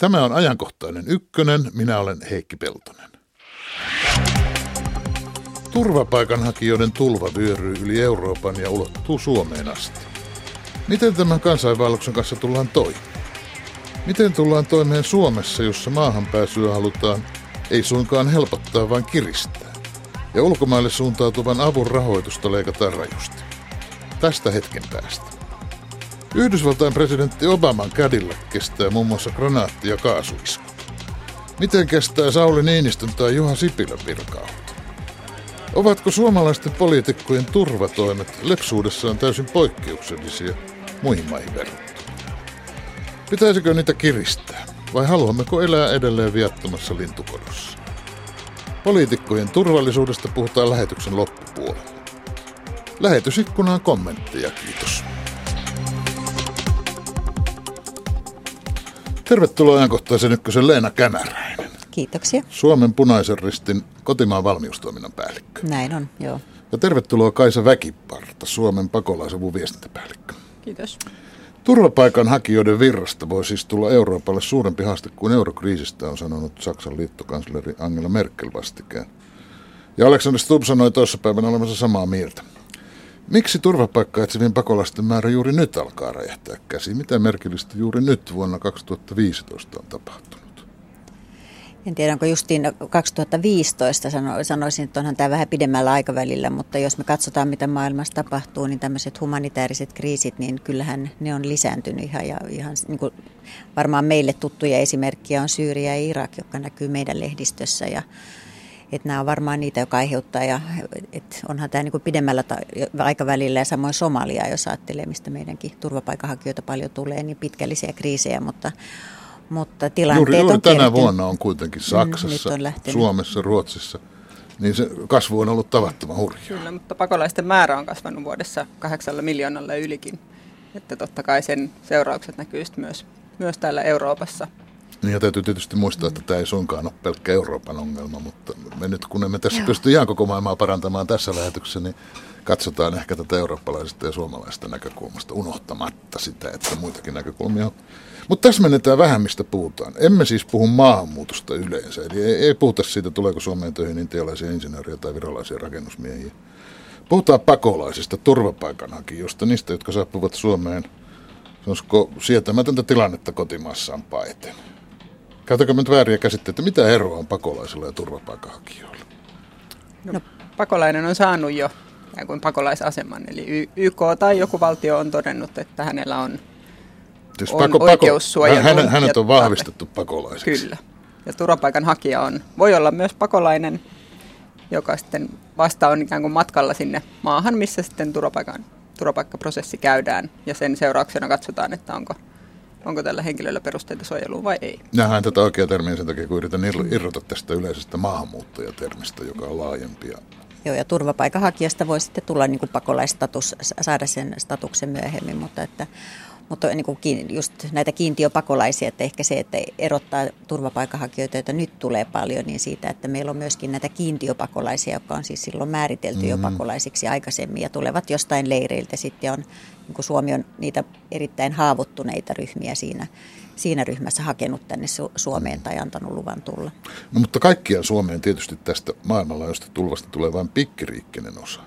Tämä on ajankohtainen ykkönen. Minä olen Heikki Peltonen. Turvapaikanhakijoiden tulva vyöryy yli Euroopan ja ulottuu Suomeen asti. Miten tämän kansainvaelluksen kanssa tullaan toimeen? Miten tullaan toimeen Suomessa, jossa maahanpääsyä halutaan ei suinkaan helpottaa, vaan kiristää? Ja ulkomaille suuntautuvan avun rahoitusta leikataan rajusti. Tästä hetken päästä. Yhdysvaltain presidentti Obaman kädillä kestää muun muassa granaatti- ja kaasuisku. Miten kestää Sauli Niinistön tai Juha Sipilän virkautta? Ovatko suomalaisten poliitikkojen turvatoimet lepsuudessaan täysin poikkeuksellisia muihin maihin verrattuna? Pitäisikö niitä kiristää vai haluammeko elää edelleen viattomassa lintukodossa? Poliitikkojen turvallisuudesta puhutaan lähetyksen loppupuolella. Lähetysikkunaan kommentteja, kiitos. Tervetuloa ajankohtaisen ykkösen Leena Kämäräinen. Kiitoksia. Suomen punaisen ristin kotimaan valmiustoiminnan päällikkö. Näin on, joo. Ja tervetuloa Kaisa Väkiparta, Suomen pakolaisavun viestintäpäällikkö. Kiitos. Turvapaikanhakijoiden virrasta voi siis tulla Euroopalle suurempi haaste kuin eurokriisistä, on sanonut Saksan liittokansleri Angela Merkel vastikään. Ja Alexander Stubb sanoi toisessa päivänä olemassa samaa mieltä. Miksi turvapaikkaa etsivien pakolaisten määrä juuri nyt alkaa räjähtää käsiin? Mitä merkillistä juuri nyt vuonna 2015 on tapahtunut? En tiedä, onko justiin 2015 sano, sanoisin, että onhan tämä vähän pidemmällä aikavälillä, mutta jos me katsotaan, mitä maailmassa tapahtuu, niin tämmöiset humanitaariset kriisit, niin kyllähän ne on lisääntynyt ihan, ja ihan niin kuin varmaan meille tuttuja esimerkkejä on Syyria ja Irak, jotka näkyy meidän lehdistössä ja että nämä on varmaan niitä, joka aiheuttaa ja että onhan tämä niin kuin pidemmällä aikavälillä ja samoin Somalia, jos ajattelee, mistä meidänkin turvapaikanhakijoita paljon tulee, niin pitkällisiä kriisejä, mutta mutta tilanteet juuri, juuri on tänä kertynyt. vuonna on kuitenkin Saksassa, Mm, on. Suomessa, Ruotsissa, niin se kasvu on ollut tavattoman hurjaa. Kyllä, mutta pakolaisten määrä on kasvanut vuodessa kahdeksalla miljoonalla ylikin. Että totta kai sen seuraukset näkyy myös, myös täällä Euroopassa. Niin ja täytyy tietysti muistaa, että tämä ei suinkaan ole pelkkä Euroopan ongelma, mutta me nyt kun emme tässä pysty ihan koko maailmaa parantamaan tässä lähetyksessä, niin katsotaan ehkä tätä eurooppalaisesta ja suomalaisesta näkökulmasta unohtamatta sitä, että muitakin näkökulmia on. Mutta tässä menetään vähän, mistä puhutaan. Emme siis puhu maahanmuutosta yleensä, eli ei, ei puhuta siitä, tuleeko Suomeen töihin intialaisia insinööriä tai virolaisia rakennusmiehiä. Puhutaan pakolaisista, turvapaikanhakijoista, niistä, jotka saapuvat Suomeen, sanoisiko sietämätöntä tilannetta kotimaassaan paeten. Käytäkö nyt vääriä käsitteitä, mitä eroa on pakolaisilla ja turvapaikanhakijoilla? No. Pakolainen on saanut jo ikään kuin pakolaisaseman, eli YK tai joku valtio on todennut, että hänellä on, Siis on oikeus suojeluun. hänet, hänet on vahvistettu pakolaiseksi. Kyllä. Ja turvapaikanhakija on, voi olla myös pakolainen, joka sitten vasta on ikään kuin matkalla sinne maahan, missä sitten turvapaikan, turvapaikkaprosessi käydään. Ja sen seurauksena katsotaan, että onko, onko tällä henkilöllä perusteita suojeluun vai ei. Nähdään tätä oikea termiä sen takia, kun yritän ir- irrota tästä yleisestä maahanmuuttajatermistä, joka on laajempi. ja Joo, ja turvapaikanhakijasta voi sitten tulla niin kuin pakolaistatus, saada sen statuksen myöhemmin, mutta että mutta niin kuin just näitä kiintiöpakolaisia, että ehkä se, että erottaa turvapaikanhakijoita, joita nyt tulee paljon, niin siitä, että meillä on myöskin näitä kiintiöpakolaisia, jotka on siis silloin määritelty jo pakolaisiksi aikaisemmin ja tulevat jostain leireiltä sitten ja on, niin kuin Suomi on niitä erittäin haavoittuneita ryhmiä siinä, siinä ryhmässä hakenut tänne Su- Suomeen tai antanut luvan tulla. No, mutta kaikkiaan Suomeen tietysti tästä maailmanlaajuisesta tulvasta tulee vain pikkiriikkinen osa.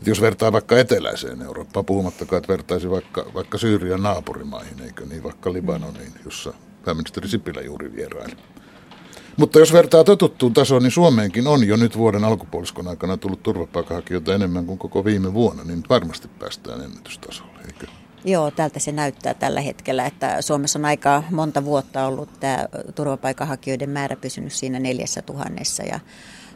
Et jos vertaa vaikka eteläiseen Eurooppaan, puhumattakaan, että vertaisi vaikka, vaikka Syyrian naapurimaihin, eikö niin, vaikka Libanoniin, jossa pääministeri Sipilä juuri vieraili. Mutta jos vertaa totuttuun tasoon, niin Suomeenkin on jo nyt vuoden alkupuoliskon aikana tullut turvapaikanhakijoita enemmän kuin koko viime vuonna, niin varmasti päästään ennätystasolle, eikö? Joo, tältä se näyttää tällä hetkellä, että Suomessa on aika monta vuotta ollut tämä turvapaikanhakijoiden määrä pysynyt siinä neljässä tuhannessa ja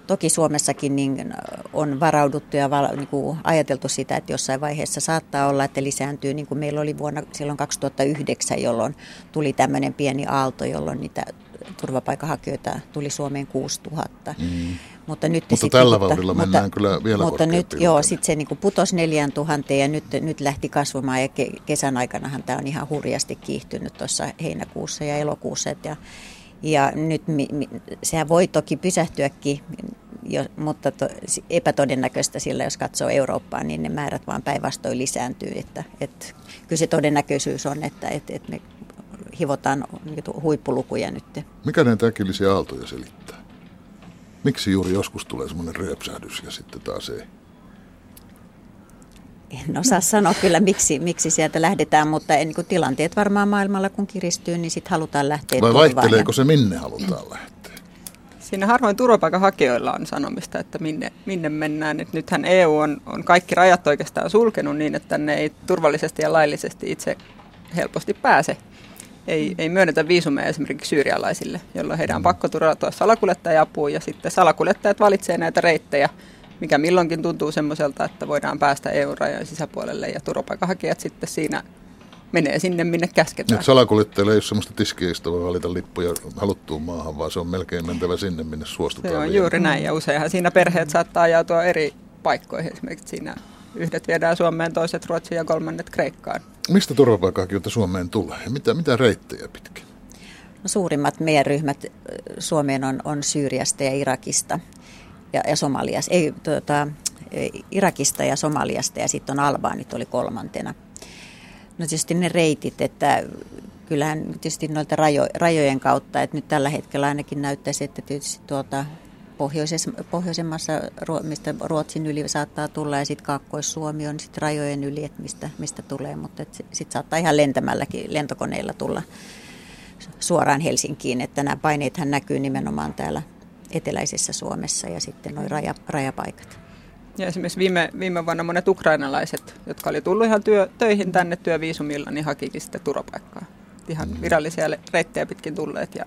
Toki Suomessakin niin on varauduttu ja val, niin kuin ajateltu sitä, että jossain vaiheessa saattaa olla, että lisääntyy, niin kuin meillä oli vuonna silloin 2009, jolloin tuli tämmöinen pieni aalto, jolloin niitä turvapaikanhakijoita tuli Suomeen 6000. Mm. Mutta, nyt mutta sit, tällä mutta, vauhdilla mennään mutta, kyllä vielä Mutta nyt, joo, sitten se niin putosi 4000 ja nyt, nyt lähti kasvamaan ja ke, kesän aikanahan tämä on ihan hurjasti kiihtynyt tuossa heinäkuussa ja elokuussa. Et Ja, ja nyt mi, mi, sehän voi toki pysähtyäkin, jo, mutta to, epätodennäköistä sillä, jos katsoo Eurooppaa, niin ne määrät vaan päinvastoin lisääntyy. Että, et, kyllä se todennäköisyys on, että et, et me hivotaan huippulukuja nyt. Mikä näitä äkillisiä aaltoja selittää? Miksi juuri joskus tulee semmoinen ryöpsähdys ja sitten taas ei? En osaa sanoa kyllä, miksi, miksi sieltä lähdetään, mutta niin kuin tilanteet varmaan maailmalla kun kiristyy, niin sitten halutaan lähteä Vai vaihteleeko se, minne halutaan lähteä? Siinä harvoin turvapaikanhakijoilla on sanomista, että minne, minne mennään. Et nythän EU on, on kaikki rajat oikeastaan sulkenut niin, että tänne ei turvallisesti ja laillisesti itse helposti pääse. Ei, ei myönnetä viisumeja esimerkiksi syyrialaisille, jolloin heidän on pakko turvautua salakuljettaja-apuun ja sitten salakuljettajat valitsee näitä reittejä, mikä milloinkin tuntuu semmoiselta, että voidaan päästä EU-rajojen sisäpuolelle ja turvapaikanhakijat sitten siinä menee sinne, minne käsketään. Nyt salakuljettajille ei ole sellaista tiskiistä, voi valita lippuja haluttuun maahan, vaan se on melkein mentävä sinne, minne suostutaan. Se on juuri näin, ja useinhan siinä perheet saattaa ajautua eri paikkoihin. Esimerkiksi siinä yhdet viedään Suomeen, toiset Ruotsiin ja kolmannet Kreikkaan. Mistä turvapaikanhakijoita Suomeen tulee? Mitä, mitä reittejä pitkin? No, suurimmat meidän ryhmät Suomeen on, on Syyriasta ja Irakista ja, ja Somaliasta. Ei, tuota, Irakista ja Somaliasta ja sitten on Albaanit oli kolmantena. No tietysti ne reitit, että kyllähän tietysti noilta rajo, rajojen kautta, että nyt tällä hetkellä ainakin näyttäisi, että tietysti tuota pohjoisemmassa, mistä Ruotsin yli saattaa tulla ja sitten Kaakkois-Suomi on sitten rajojen yli, että mistä, mistä tulee, mutta sitten saattaa ihan lentämälläkin lentokoneilla tulla suoraan Helsinkiin, että nämä paineethan näkyy nimenomaan täällä eteläisessä Suomessa ja sitten nuo raja, rajapaikat. Ja esimerkiksi viime, viime vuonna monet ukrainalaiset, jotka oli tullut ihan työ, töihin tänne työviisumilla, niin hakikin sitten turvapaikkaa. Ihan mm. virallisia reittejä pitkin tulleet ja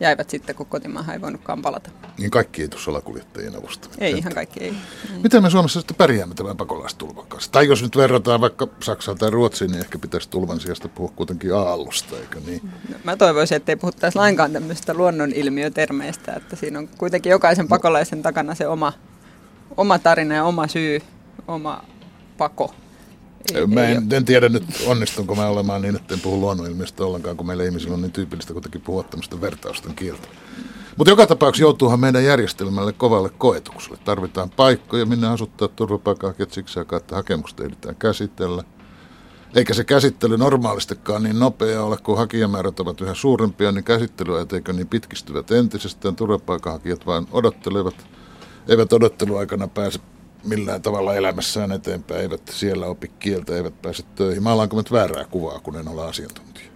jäivät sitten, kun kotimaahan ei voinutkaan palata. Niin kaikki ei tuossa salakuljettajien avusta. Ei Entä? ihan kaikki, ei. Miten me Suomessa sitten pärjäämme tämän pakolaistulvan kanssa? Tai jos nyt verrataan vaikka Saksaan tai Ruotsiin, niin ehkä pitäisi tulvan sijasta puhua kuitenkin aallosta, eikö niin? No, mä toivoisin, että ei puhuttaisi lainkaan tämmöistä luonnonilmiötermeistä, että siinä on kuitenkin jokaisen pakolaisen takana se oma, oma tarina ja oma syy, oma pako. Ei, mä en, en tiedä nyt onnistunko mä olemaan niin, että en puhu luonnonilmiöstä ollenkaan, kun meillä ihmisillä on niin tyypillistä kuitenkin puhua tämmöistä vertausten kieltä. Mutta joka tapauksessa joutuuhan meidän järjestelmälle kovalle koetukselle. Tarvitaan paikkoja, minne asuttaa turvapaikanhakijat siksi aikaa, että hakemukset ehditään käsitellä. Eikä se käsittely normaalistikaan niin nopea ole, kun hakijamäärät ovat yhä suurempia, niin käsittelyajat eikö niin pitkistyvät entisestään. Turvapaikanhakijat vain odottelevat, eivät odotteluaikana pääse millään tavalla elämässään eteenpäin, eivät siellä opi kieltä, eivät pääse töihin. Maalaanko nyt väärää kuvaa, kun en ole asiantuntija?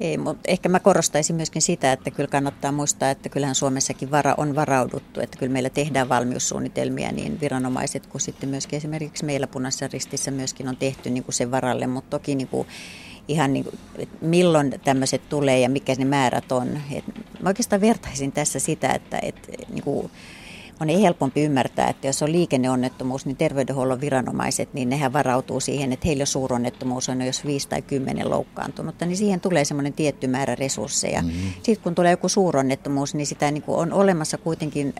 Ei, mutta ehkä mä korostaisin myöskin sitä, että kyllä kannattaa muistaa, että kyllähän Suomessakin vara on varauduttu, että kyllä meillä tehdään valmiussuunnitelmia, niin viranomaiset kuin sitten myöskin esimerkiksi meillä punaisessa ristissä myöskin on tehty niin kuin sen varalle, mutta toki niin kuin ihan niin kuin, että milloin tämmöiset tulee ja mikä ne määrät on. Et mä oikeastaan vertaisin tässä sitä, että, että niin kuin, on helpompi ymmärtää, että jos on liikenneonnettomuus, niin terveydenhuollon viranomaiset, niin nehän varautuu siihen, että heillä suuronnettomuus on jos 5 tai 10 loukkaantunutta, niin siihen tulee semmoinen tietty määrä resursseja. Mm-hmm. Sitten kun tulee joku suuronnettomuus, niin sitä niin kuin on olemassa kuitenkin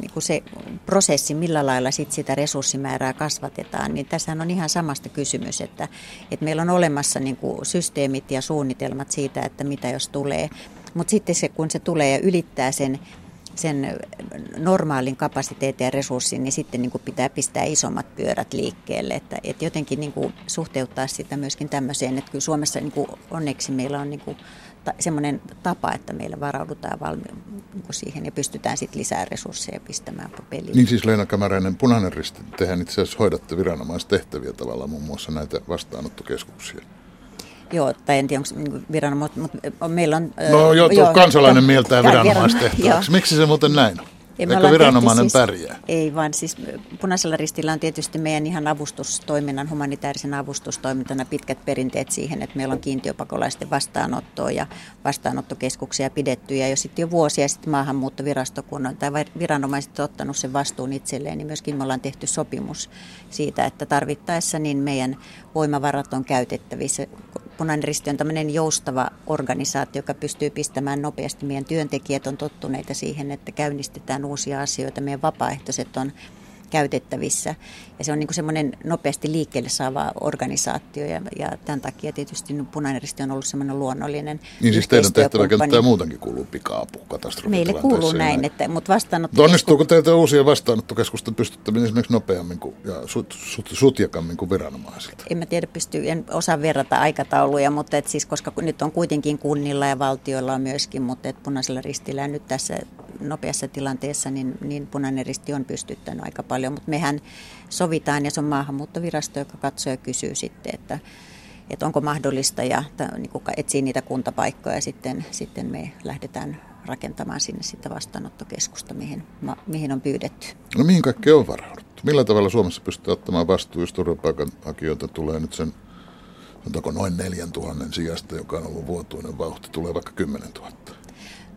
niin kuin se prosessi, millä lailla sit sitä resurssimäärää kasvatetaan, niin tässä on ihan samasta kysymys, että, että meillä on olemassa niin kuin systeemit ja suunnitelmat siitä, että mitä jos tulee. Mutta sitten se, kun se tulee ja ylittää sen sen normaalin kapasiteetin ja resurssin, niin sitten niin kuin pitää pistää isommat pyörät liikkeelle. Että, että jotenkin niin kuin suhteuttaa sitä myöskin tämmöiseen, että kyllä Suomessa niin kuin onneksi meillä on niin kuin ta, semmoinen tapa, että meillä varaudutaan valmi, niin kuin siihen ja pystytään sitten lisää resursseja pistämään peliin. Niin siis Leena Kämäräinen, Punainen Risti, tehän itse asiassa hoidatte viranomaistehtäviä tavallaan muun muassa näitä vastaanottokeskuksia. Joo, tai en tiedä, onko niin viranomaiset, mutta meillä on... No joo, joo kansalainen mieltää viranomaistehtäväksi. Miksi se muuten näin on? Ei Eikö viranomainen siis, pärjää? Ei vaan siis Punaisella ristillä on tietysti meidän ihan avustustoiminnan, humanitaarisen avustustoimintana pitkät perinteet siihen, että meillä on kiintiöpakolaisten vastaanottoa ja vastaanottokeskuksia pidetty. Ja jo sitten jo vuosia sitten maahanmuuttovirasto, kun on, tai viranomaiset on ottanut sen vastuun itselleen, niin myöskin me ollaan tehty sopimus siitä, että tarvittaessa niin meidän voimavarat on käytettävissä Punainen Risti on tämmöinen joustava organisaatio, joka pystyy pistämään nopeasti. Meidän työntekijät on tottuneita siihen, että käynnistetään uusia asioita. Meidän vapaaehtoiset on käytettävissä. Ja se on niin semmoinen nopeasti liikkeelle saava organisaatio ja, ja tämän takia tietysti Punainen Risti on ollut semmoinen luonnollinen Niin siis teidän tehtävä kenttää muutenkin kuuluu pika-apu Meille kuuluu näin, että, mutta vastaanotto... Onnistuuko teiltä uusia vastaanottokeskusten pystyttäminen esimerkiksi nopeammin kuin, ja sut, sut, sutjakammin kuin viranomaisilta? En mä tiedä, pysty, en osaa verrata aikatauluja, mutta et siis, koska nyt on kuitenkin kunnilla ja valtioilla on myöskin, mutta et punaisella ristillä nyt tässä nopeassa tilanteessa, niin, niin punainen risti on pystyttänyt aika paljon, mutta mehän sovitaan ja se on maahanmuuttovirasto, joka katsoo ja kysyy sitten, että, että onko mahdollista ja niin etsii niitä kuntapaikkoja ja sitten, sitten me lähdetään rakentamaan sinne sitä vastaanottokeskusta, mihin, mihin on pyydetty. No mihin kaikki on varauduttu? Millä tavalla Suomessa pystyy ottamaan vastuu, jos turvapaikanhakijoita tulee nyt sen onko noin neljän tuhannen sijasta, joka on ollut vuotuinen vauhti, tulee vaikka 10 000?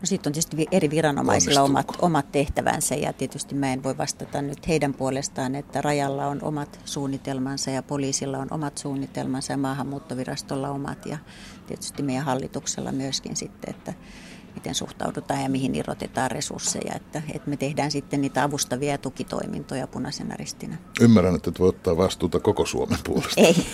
No sitten on tietysti eri viranomaisilla omat, omat tehtävänsä ja tietysti mä en voi vastata nyt heidän puolestaan, että rajalla on omat suunnitelmansa ja poliisilla on omat suunnitelmansa ja maahanmuuttovirastolla omat ja tietysti meidän hallituksella myöskin sitten, että miten suhtaudutaan ja mihin irrotetaan resursseja, että, että me tehdään sitten niitä avustavia ja tukitoimintoja punaisena ristinä. Ymmärrän, että et voi ottaa vastuuta koko Suomen puolesta. Ei.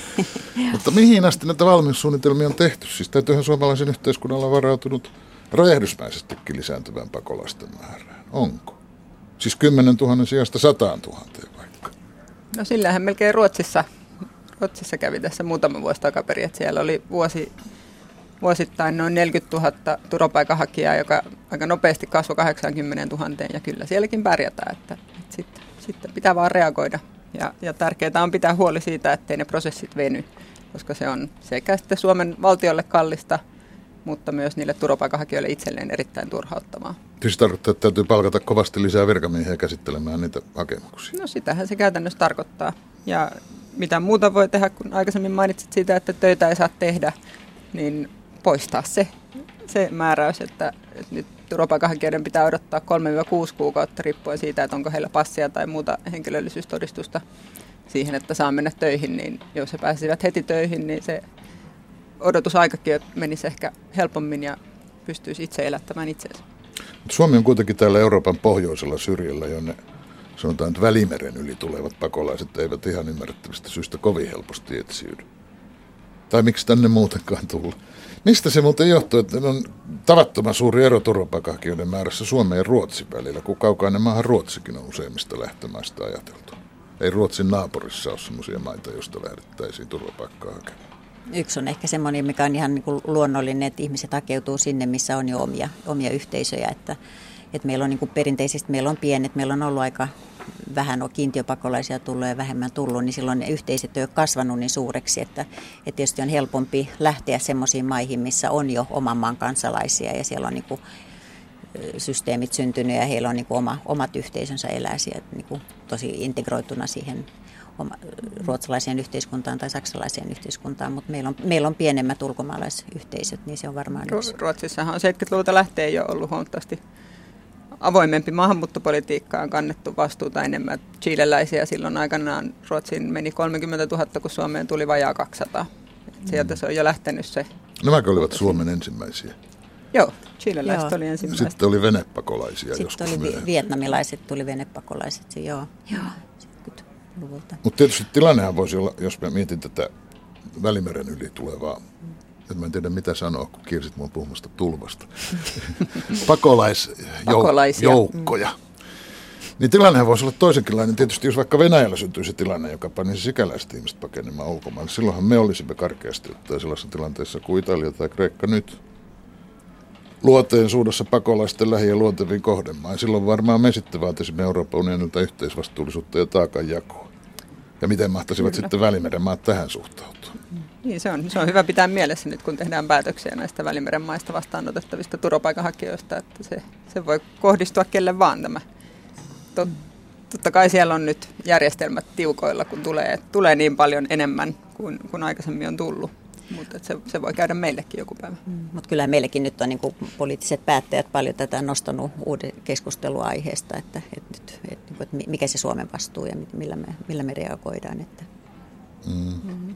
Mutta mihin asti näitä valmiussuunnitelmia on tehty? Siis täytyyhän suomalaisen yhteiskunnalla varautunut räjähdysmäisestikin lisääntyvän pakolaisten määrään. Onko? Siis 10 000 sijasta 100 000 vaikka. No sillähän melkein Ruotsissa, Ruotsissa kävi tässä muutama vuosi takaperin, että siellä oli vuosi, vuosittain noin 40 000 turvapaikanhakijaa, joka aika nopeasti kasvoi 80 000 ja kyllä sielläkin pärjätään, että, että sitten, sitten pitää vaan reagoida. Ja, ja tärkeää on pitää huoli siitä, ettei ne prosessit veny, koska se on sekä sitten Suomen valtiolle kallista – mutta myös niille turvapaikanhakijoille itselleen erittäin turhauttavaa. Siis tarkoittaa, että täytyy palkata kovasti lisää virkamiehiä käsittelemään niitä hakemuksia? No sitähän se käytännössä tarkoittaa. Ja mitä muuta voi tehdä, kun aikaisemmin mainitsit siitä, että töitä ei saa tehdä, niin poistaa se, se määräys, että, että nyt turvapaikanhakijoiden pitää odottaa 3-6 kuukautta riippuen siitä, että onko heillä passia tai muuta henkilöllisyystodistusta siihen, että saa mennä töihin, niin jos he pääsisivät heti töihin, niin se odotusaikakin menisi ehkä helpommin ja pystyisi itse elättämään itseensä. Suomi on kuitenkin täällä Euroopan pohjoisella syrjällä, jonne sanotaan, että Välimeren yli tulevat pakolaiset eivät ihan ymmärrettävistä syystä kovin helposti etsiydy. Tai miksi tänne muutenkaan tulla? Mistä se muuten johtuu, että on tavattoman suuri ero turvapaikanhakijoiden määrässä Suomen ja Ruotsin välillä, kun kaukainen maahan Ruotsikin on useimmista lähtömaista ajateltu. Ei Ruotsin naapurissa ole sellaisia maita, joista lähdettäisiin turvapaikkaa hakemaan. Yksi on ehkä semmoinen, mikä on ihan niin kuin luonnollinen, että ihmiset hakeutuu sinne, missä on jo omia, omia yhteisöjä. Että, että meillä on niin kuin perinteisesti, meillä on pienet, meillä on ollut aika vähän on kiintiöpakolaisia tullut ja vähemmän tullut, niin silloin ne yhteisöt ei ole kasvanut niin suureksi, että, että tietysti on helpompi lähteä semmoisiin maihin, missä on jo oman maan kansalaisia ja siellä on niin kuin systeemit syntynyt ja heillä on niin kuin oma, omat yhteisönsä elää siellä niin kuin tosi integroituna siihen oma, ruotsalaiseen yhteiskuntaan tai saksalaiseen yhteiskuntaan, mutta meillä on, meillä on pienemmät ulkomaalaisyhteisöt, niin se on varmaan yksi. Ruotsissahan on 70-luvulta lähtien jo ollut huomattavasti avoimempi maahanmuuttopolitiikka on kannettu vastuuta enemmän. Chileläisiä silloin aikanaan Ruotsiin meni 30 000, kun Suomeen tuli vajaa 200. Et sieltä se on jo lähtenyt se. Nämäkö olivat Suomen ensimmäisiä? Joo, chileläiset oli ensimmäiset. Sitten oli venepakolaisia Sitten oli myöhemmin. vietnamilaiset, tuli venepakolaiset, joo. joo luvulta. Mutta tietysti tilannehan voisi olla, jos mä mietin tätä Välimeren yli tulevaa, että mä en tiedä mitä sanoa, kun kielsit mua puhumasta tulvasta, pakolaisjoukkoja. Mm. Niin tilannehan voisi olla toisenkinlainen. Tietysti jos vaikka Venäjällä syntyisi tilanne, joka panisi sikäläiset ihmiset pakenemaan ulkomaan, niin silloinhan me olisimme karkeasti ottaen sellaisessa tilanteessa kuin Italia tai Kreikka nyt luoteen suudessa pakolaisten lähi- ja luonteviin kohdemaan. Silloin varmaan me sitten vaatisimme Euroopan unionilta yhteisvastuullisuutta ja taakanjakoa. Ja miten mahtaisivat Kyllä. sitten Välimeren maat tähän suhtautua? Niin, se on, se on hyvä pitää mielessä nyt, kun tehdään päätöksiä näistä Välimeren maista vastaanotettavista turvapaikanhakijoista, että se, se voi kohdistua kelle vaan tämä. Tot, totta kai siellä on nyt järjestelmät tiukoilla, kun tulee, tulee niin paljon enemmän kuin, kuin aikaisemmin on tullut. Mutta se, se voi käydä meillekin joku päivä. Mm. Mutta kyllä meillekin nyt on niin kuin poliittiset päättäjät paljon tätä nostanut uuden keskusteluaiheesta, että, että, nyt, että, että mikä se Suomen vastuu ja millä me, millä me reagoidaan. Että. Mm. Mm-hmm.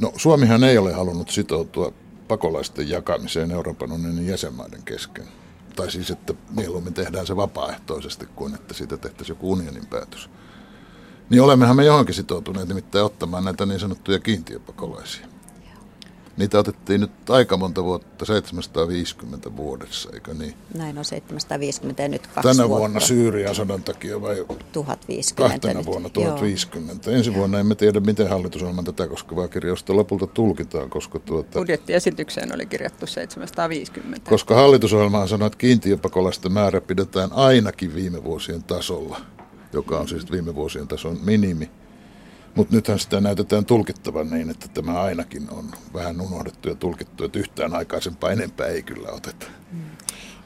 No Suomihan ei ole halunnut sitoutua pakolaisten jakamiseen Euroopan unionin jäsenmaiden kesken. Tai siis, että mieluummin tehdään se vapaaehtoisesti kuin että siitä tehtäisiin joku unionin päätös. Niin olemmehan me johonkin sitoutuneet nimittäin ottamaan näitä niin sanottuja kiintiöpakolaisia. Niitä otettiin nyt aika monta vuotta, 750 vuodessa, eikö niin? Näin on 750 ja nyt kaksi Tänä vuotta. vuonna Syyrian sodan takia vai 1050 kahtena nyt. vuonna Joo. 1050. Ensi vuonna emme tiedä, miten hallitusohjelman tätä koskevaa kirjausta lopulta tulkitaan, koska, tuota, Budjettiesitykseen oli kirjattu 750. koska hallitusohjelma sanoo, että kiintiöpakolaisten määrä pidetään ainakin viime vuosien tasolla, joka on siis viime vuosien tason minimi. Mutta nythän sitä näytetään tulkittavan niin, että tämä ainakin on vähän unohdettu ja tulkittu, että yhtään aikaisempaa enempää ei kyllä oteta.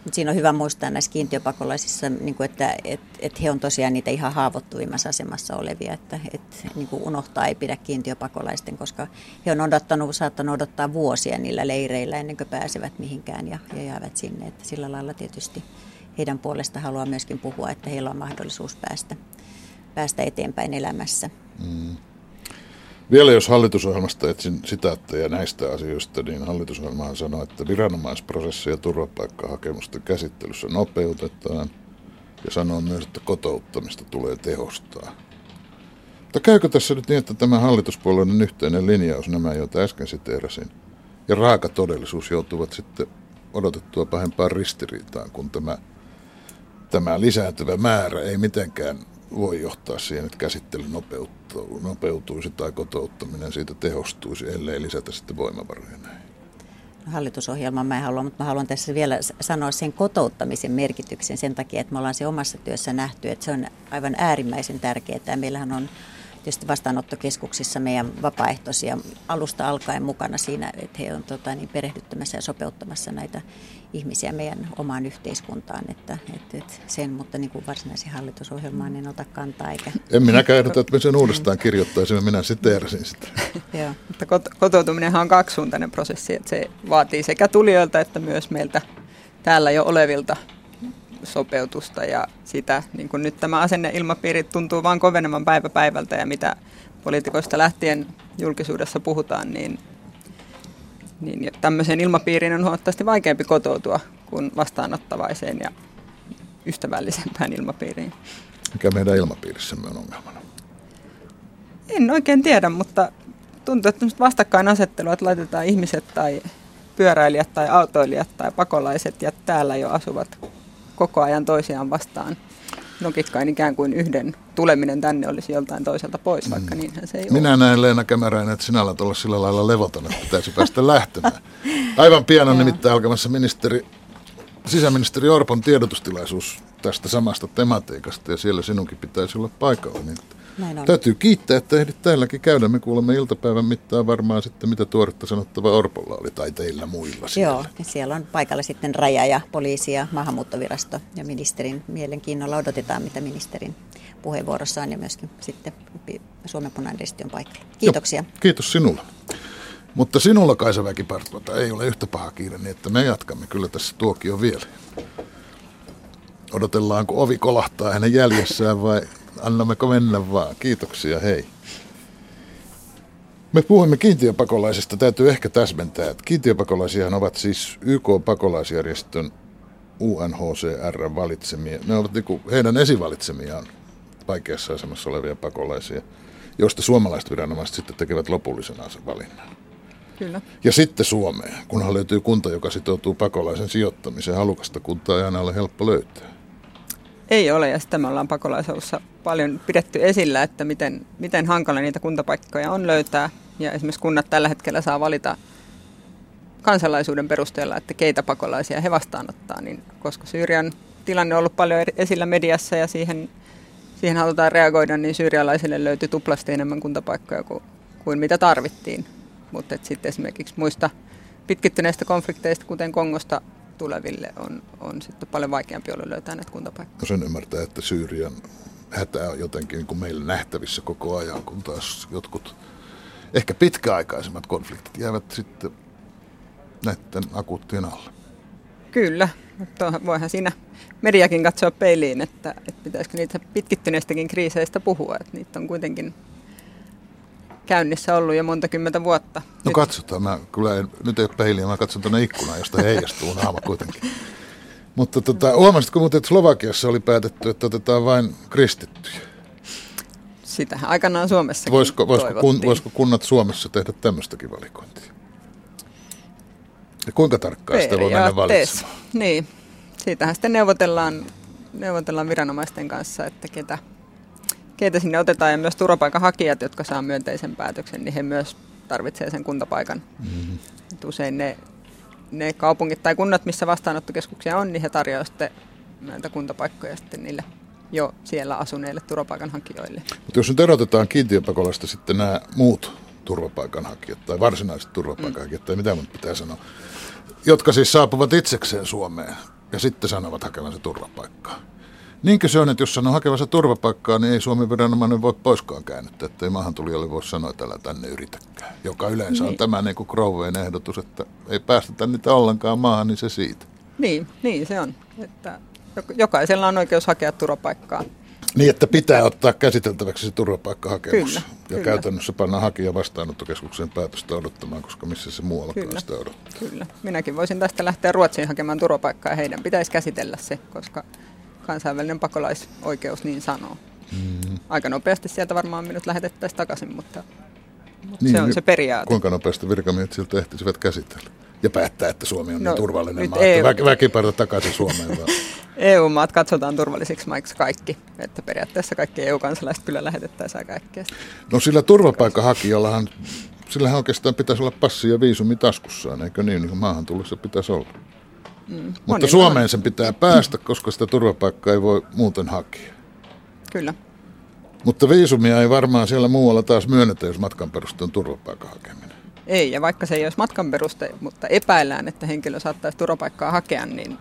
Mut siinä on hyvä muistaa näissä kiintiöpakolaisissa, niin että et, et he on tosiaan niitä ihan haavoittuvimmassa asemassa olevia, että et, niin unohtaa ei pidä kiintiöpakolaisten, koska he on odottanut, saattanut odottaa vuosia niillä leireillä ennen kuin pääsevät mihinkään ja, ja jäävät sinne. Että sillä lailla tietysti heidän puolesta haluaa myöskin puhua, että heillä on mahdollisuus päästä, päästä eteenpäin elämässä. Vielä jos hallitusohjelmasta etsin sitaatteja näistä asioista, niin hallitusohjelmahan sanoo, että viranomaisprosesseja turvapaikkahakemusten käsittelyssä nopeutetaan ja sanoo myös, että kotouttamista tulee tehostaa. Mutta käykö tässä nyt niin, että tämä hallituspuolueiden yhteinen linjaus, nämä joita äsken siteerasin, ja raaka todellisuus joutuvat sitten odotettua pahempaan ristiriitaan, kun tämä, tämä lisääntyvä määrä ei mitenkään voi johtaa siihen, että käsittely nopeutuu, nopeutuisi tai kotouttaminen siitä tehostuisi, ellei lisätä sitten voimavaroja näihin. hallitusohjelman mä en halua, mutta mä haluan tässä vielä sanoa sen kotouttamisen merkityksen sen takia, että me ollaan se omassa työssä nähty, että se on aivan äärimmäisen tärkeää. Meillähän on tietysti vastaanottokeskuksissa meidän vapaaehtoisia alusta alkaen mukana siinä, että he on tota, niin perehdyttämässä ja sopeuttamassa näitä ihmisiä meidän omaan yhteiskuntaan, että, että, että sen, mutta niin kuin varsinaisen hallitusohjelmaan en ota kantaa eikä. En minäkään ehdota, että me sen uudestaan kirjoittaisimme, minä siteerasin sitä. Joo. Mutta kot- kotoutuminenhan on kaksisuuntainen prosessi, että se vaatii sekä tulijoilta että myös meiltä täällä jo olevilta sopeutusta ja sitä, niin kuin nyt tämä asenneilmapiiri tuntuu vaan kovenemaan päivä päivältä ja mitä poliitikoista lähtien julkisuudessa puhutaan, niin, niin tämmöiseen ilmapiiriin on huomattavasti vaikeampi kotoutua kuin vastaanottavaiseen ja ystävällisempään ilmapiiriin. Mikä meidän ilmapiirissämme on ongelmana. En oikein tiedä, mutta tuntuu, että vastakkainasettelua, että laitetaan ihmiset tai pyöräilijät tai autoilijat tai pakolaiset ja täällä jo asuvat koko ajan toisiaan vastaan. Nokikkain ikään kuin yhden tuleminen tänne olisi joltain toiselta pois, vaikka niinhän se ei ole. Minä näen Leena Kämäräinen, että sinä alat olla sillä lailla levoton, että pitäisi päästä lähtemään. Aivan pian on nimittäin alkamassa ministeri, sisäministeri Orpon tiedotustilaisuus tästä samasta tematiikasta ja siellä sinunkin pitäisi olla paikalla. Niin Näin on. täytyy kiittää, että ehdit täälläkin käydä. Me kuulemme iltapäivän mittaan varmaan sitten, mitä tuoretta sanottava Orpolla oli tai teillä muilla siellä. Joo, ja siellä on paikalla sitten raja ja poliisi ja maahanmuuttovirasto ja ministerin mielenkiinnolla odotetaan, mitä ministerin puheenvuorossaan ja myöskin sitten Suomen punainen risti on paikalla. Kiitoksia. Joo, kiitos sinulle. Mutta sinulla Kaisa Väkipartuota ei ole yhtä paha kiire, niin että me jatkamme kyllä tässä tuokio vielä. Odotellaanko ovi kolahtaa hänen jäljessään vai annammeko mennä vaan? Kiitoksia, hei. Me puhuimme kiintiöpakolaisista. Täytyy ehkä täsmentää, että kiintiöpakolaisiahan ovat siis YK-pakolaisjärjestön UNHCR valitsemia. Ne ovat niinku heidän esivalitsemiaan vaikeassa asemassa olevia pakolaisia, joista suomalaiset viranomaiset sitten tekevät lopullisen valinnan. Kyllä. Ja sitten Suomeen, kunhan löytyy kunta, joka sitoutuu pakolaisen sijoittamiseen. Halukasta kuntaa ei aina ole helppo löytää. Ei ole, ja sitä me ollaan pakolaisalussa paljon pidetty esillä, että miten, miten hankala niitä kuntapaikkoja on löytää. Ja esimerkiksi kunnat tällä hetkellä saa valita kansalaisuuden perusteella, että keitä pakolaisia he vastaanottaa, niin koska Syyrian tilanne on ollut paljon esillä mediassa ja siihen, siihen halutaan reagoida, niin syyrialaisille löytyi tuplasti enemmän kuntapaikkoja kuin, kuin mitä tarvittiin. Mutta sitten esimerkiksi muista pitkittyneistä konflikteista, kuten Kongosta tuleville, on, on sitten paljon vaikeampi ollut löytää näitä kuntapaikkoja. No sen ymmärtää, että Syyrian hätä on jotenkin niin kuin meillä nähtävissä koko ajan, kun taas jotkut ehkä pitkäaikaisemmat konfliktit jäävät sitten näiden akuuttien alle. Kyllä, mutta voihan siinä mediakin katsoa peiliin, että, että pitäisikö niitä pitkittyneistäkin kriiseistä puhua, että niitä on kuitenkin käynnissä ollut jo monta kymmentä vuotta. No Nyt- katsotaan, mä, kyllä en, nyt ei ole peiliä, mä katson tuonne ikkunaan, josta heijastuu naama kuitenkin. Mutta tota, huomasitko muuten, että Slovakiassa oli päätetty, että otetaan vain kristittyjä? Sitähän aikanaan Suomessa voisiko, voisiko, kun, voisiko kunnat Suomessa tehdä tämmöistäkin valikointia? Ja kuinka tarkkaan sitä voi mennä valitsemaan? Niin, siitähän sitten neuvotellaan, neuvotellaan viranomaisten kanssa, että ketä, keitä sinne otetaan. Ja myös turvapaikanhakijat, jotka saa myönteisen päätöksen, niin he myös tarvitsevat sen kuntapaikan. Mm-hmm. usein ne, ne kaupungit tai kunnat, missä vastaanottokeskuksia on, niin he tarjoavat sitten näitä kuntapaikkoja sitten niille jo siellä asuneille turvapaikanhakijoille. Mutta jos nyt erotetaan kiintiöpakolaista sitten nämä muut turvapaikanhakijat tai varsinaiset turvapaikanhakijat, mm. tai mitä minun pitää sanoa, jotka siis saapuvat itsekseen Suomeen ja sitten sanovat hakevansa turvapaikkaa. Niinkö se on, että jos sanoo hakevansa turvapaikkaa, niin ei Suomen viranomainen voi poiskaan käännyttää, että ei maahantulijalle voi sanoa, että älä tänne yritäkään. Joka yleensä niin. on tämä niin kuin ehdotus, että ei päästetä niitä ollenkaan maahan, niin se siitä. Niin, niin se on. Että jokaisella on oikeus hakea turvapaikkaa. Niin, että pitää ottaa käsiteltäväksi se turvapaikkahakemus. Kyllä, ja kyllä. käytännössä pannaan hakija vastaanottokeskuksen päätöstä odottamaan, koska missä se muuallakaan kyllä, sitä odottaa. Kyllä. Minäkin voisin tästä lähteä Ruotsiin hakemaan turvapaikkaa ja heidän pitäisi käsitellä se, koska kansainvälinen pakolaisoikeus niin sanoo. Mm. Aika nopeasti sieltä varmaan minut lähetettäisiin takaisin, mutta, mutta niin, se on se periaate. Kuinka nopeasti virkamiehet siltä ehtisivät käsitellä? Ja päättää, että Suomi on niin no, niin turvallinen maa, EU... että väkiparta takaisin Suomeen. EU-maat katsotaan turvallisiksi maiksi kaikki. Että periaatteessa kaikki EU-kansalaiset kyllä lähetettäisiin kaikkea. No sillä turvapaikkahakijallahan, sillähän oikeastaan pitäisi olla passi ja viisumi taskussaan, eikö niin? Niin maahan tullessa pitäisi olla. Mm. Mutta Suomeen sen pitää päästä, koska sitä turvapaikkaa ei voi muuten hakea. Kyllä. Mutta viisumia ei varmaan siellä muualla taas myönnetä, jos matkan perusteella turvapaikan hakeminen. Ei, ja vaikka se ei olisi matkan peruste, mutta epäillään, että henkilö saattaisi turvapaikkaa hakea, niin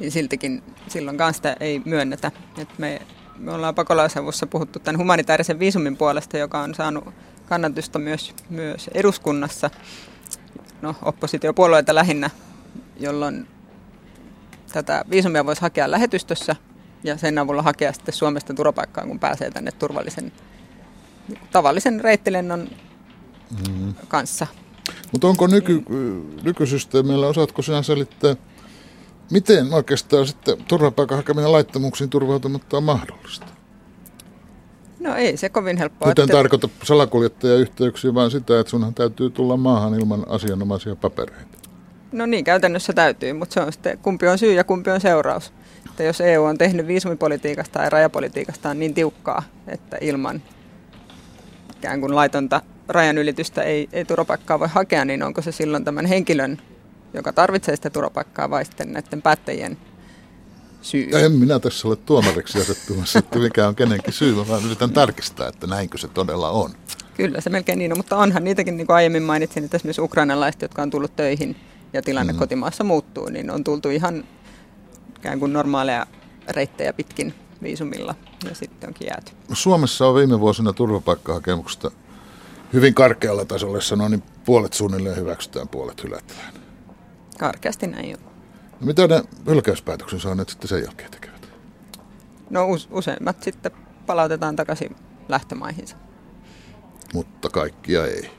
niin siltikin silloin sitä ei myönnetä. Et me, me ollaan pakolaisavussa puhuttu tämän humanitaarisen viisumin puolesta, joka on saanut kannatusta myös, myös eduskunnassa, no oppositiopuolueita lähinnä, jolloin tätä viisumia voisi hakea lähetystössä ja sen avulla hakea sitten Suomesta turvapaikkaa, kun pääsee tänne turvallisen tavallisen reittilennon mm. kanssa. Mutta onko nyky, nykysysteemillä, osaatko sinä selittää, Miten oikeastaan sitten turvapaikan hakeminen laittomuuksiin turvautumatta on mahdollista? No ei se kovin helppoa. Miten että... tarkoita salakuljettajayhteyksiä, vaan sitä, että sunhan täytyy tulla maahan ilman asianomaisia papereita? No niin, käytännössä täytyy, mutta se on sitten, kumpi on syy ja kumpi on seuraus. Että jos EU on tehnyt viisumipolitiikasta ja rajapolitiikasta niin tiukkaa, että ilman ikään kuin laitonta rajanylitystä ei, ei turvapaikkaa voi hakea, niin onko se silloin tämän henkilön joka tarvitsee sitä turvapaikkaa, vai sitten näiden päättäjien syy? En minä tässä ole tuomariksi asettumassa, että mikä on kenenkin syy, vaan yritän tarkistaa, että näinkö se todella on. Kyllä se melkein niin on, mutta onhan niitäkin, niin kuin aiemmin mainitsin, että esimerkiksi ukrainalaiset, jotka on tullut töihin ja tilanne mm. kotimaassa muuttuu, niin on tultu ihan ikään kuin normaaleja reittejä pitkin viisumilla ja sitten onkin jääty. Suomessa on viime vuosina turvapaikkahakemuksesta hyvin karkealla tasolla sanoa, niin puolet suunnilleen hyväksytään, puolet hylätään. Karkeasti näin jo. No mitä ne hylkäyspäätöksen saaneet sitten sen jälkeen tekevät? No useimmat sitten palautetaan takaisin lähtömaihinsa. Mutta kaikkia ei?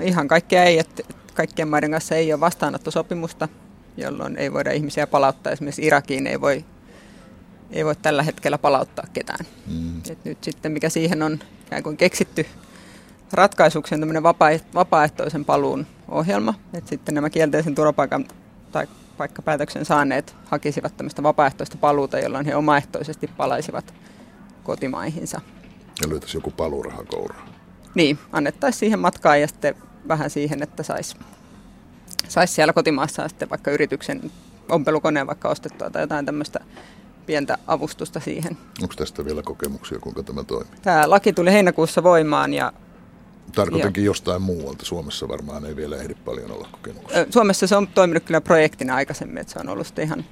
Ihan kaikkia ei, että kaikkien maiden kanssa ei ole vastaanottosopimusta, jolloin ei voida ihmisiä palauttaa. Esimerkiksi Irakiin ei voi, ei voi tällä hetkellä palauttaa ketään. Mm. Et nyt sitten mikä siihen on ikään kuin keksitty ratkaisuksi on tämmöinen vapaaehtoisen paluun ohjelma, että sitten nämä kielteisen turvapaikan tai paikkapäätöksen saaneet hakisivat tämmöistä vapaaehtoista paluuta, jolloin he omaehtoisesti palaisivat kotimaihinsa. Ja löytäisi joku paluuraha kouraa. Niin, annettaisiin siihen matkaan ja sitten vähän siihen, että saisi sais siellä kotimaassa sitten vaikka yrityksen ompelukoneen vaikka ostettua tai jotain tämmöistä pientä avustusta siihen. Onko tästä vielä kokemuksia, kuinka tämä toimii? Tämä laki tuli heinäkuussa voimaan ja Tarkoitankin Joo. jostain muualta. Suomessa varmaan ei vielä ehdi paljon olla kokemuksia. Suomessa se on toiminut kyllä projektina aikaisemmin, että se on ollut ihan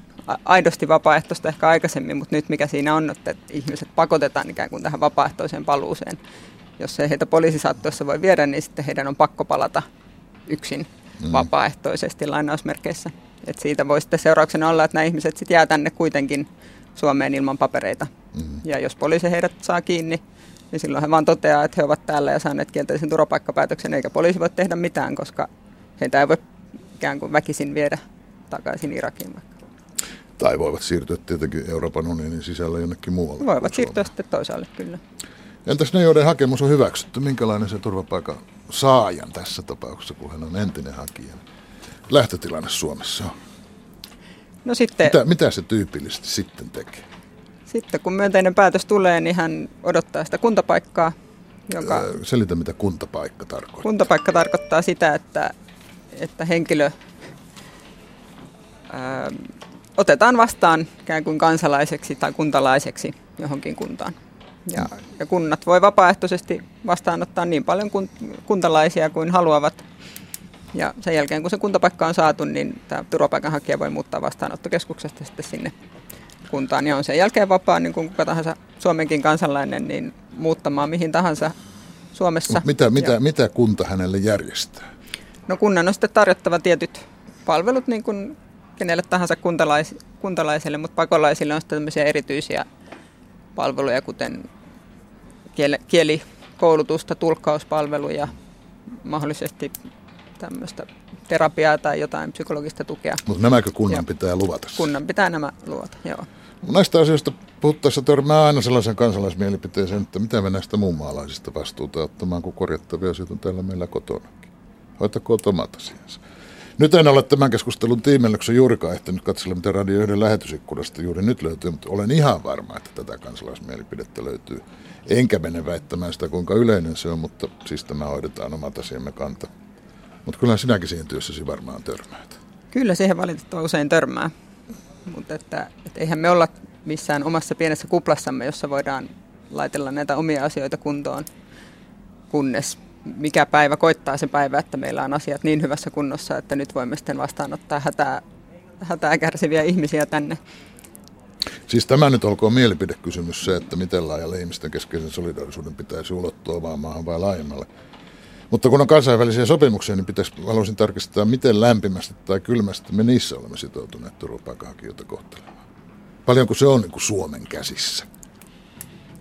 aidosti vapaaehtoista ehkä aikaisemmin, mutta nyt mikä siinä on, että ihmiset pakotetaan ikään kuin tähän vapaaehtoiseen paluuseen. Jos ei heitä poliisisaattoissa voi viedä, niin sitten heidän on pakko palata yksin mm. vapaaehtoisesti lainausmerkeissä. Et siitä voi sitten seurauksena olla, että nämä ihmiset sitten jää tänne kuitenkin Suomeen ilman papereita. Mm. Ja jos poliisi heidät saa kiinni, niin silloin he vaan toteaa, että he ovat täällä ja saaneet kielteisen turvapaikkapäätöksen, eikä poliisi voi tehdä mitään, koska heitä ei voi ikään kuin väkisin viedä takaisin Irakiin vaikka. Tai voivat siirtyä tietenkin Euroopan unionin sisällä jonnekin muualle. Voivat siirtyä sitten toisaalle, kyllä. Entäs ne, joiden hakemus on hyväksytty? Minkälainen se turvapaikan saajan tässä tapauksessa, kun hän on entinen hakija? Lähtötilanne Suomessa on. No sitten, Mitä, mitä se tyypillisesti sitten tekee? sitten kun myönteinen päätös tulee, niin hän odottaa sitä kuntapaikkaa, jonka Öö, Selitä, mitä kuntapaikka tarkoittaa. kuntapaikka tarkoittaa sitä, että, että henkilö ää, otetaan vastaan ikään kuin kansalaiseksi tai kuntalaiseksi johonkin kuntaan. Ja, ja kunnat voi vapaaehtoisesti vastaanottaa niin paljon kun, kuntalaisia kuin haluavat. Ja sen jälkeen, kun se kuntapaikka on saatu, niin tämä turvapaikanhakija voi muuttaa vastaanottokeskuksesta sitten sinne kuntaan. Ja on sen jälkeen vapaa, niin kuin kuka tahansa Suomenkin kansalainen, niin muuttamaan mihin tahansa Suomessa. Mut mitä, mitä, Ja- mitä kunta hänelle järjestää? No kunnan on sitten tarjottava tietyt palvelut niin kuin kenelle tahansa kuntalais, kuntalaiselle, mutta pakolaisille on sitten tämmöisiä erityisiä palveluja, kuten kielikoulutusta, tulkkauspalveluja, mahdollisesti tämmöistä terapiaa tai jotain psykologista tukea. Mutta nämäkö kunnan Joo. pitää luvata? Kunnan pitää nämä luota, joo. Näistä asioista puhuttaessa törmää aina sellaisen kansalaismielipiteeseen, että mitä me näistä muunmaalaisista vastuuta ottamaan, kun korjattavia asioita on täällä meillä kotonakin. Hoitakoot omat asiansa. Nyt en ole tämän keskustelun tiimellyksen juurikaan ehtinyt katsella, mitä Radio 1 lähetysikkunasta juuri nyt löytyy, mutta olen ihan varma, että tätä kansalaismielipidettä löytyy. Enkä mene väittämään sitä, kuinka yleinen se on, mutta siis tämä hoidetaan omat asiamme kanta. Mutta kyllä sinäkin siihen työssäsi varmaan törmäät. Kyllä siihen valitettavan usein törmää, mutta että, että eihän me olla missään omassa pienessä kuplassamme, jossa voidaan laitella näitä omia asioita kuntoon, kunnes mikä päivä koittaa se päivä, että meillä on asiat niin hyvässä kunnossa, että nyt voimme sitten vastaanottaa hätää, hätää kärsiviä ihmisiä tänne. Siis tämä nyt olkoon mielipidekysymys se, että miten laajalle ihmisten keskeisen solidaarisuuden pitäisi ulottua omaan maahan vai laajemmalle. Mutta kun on kansainvälisiä sopimuksia, niin pitäisi, haluaisin tarkistaa, miten lämpimästi tai kylmästi me niissä olemme sitoutuneet turvapaikanhakijoita kohtelemaan. Paljonko se on niin kuin Suomen käsissä?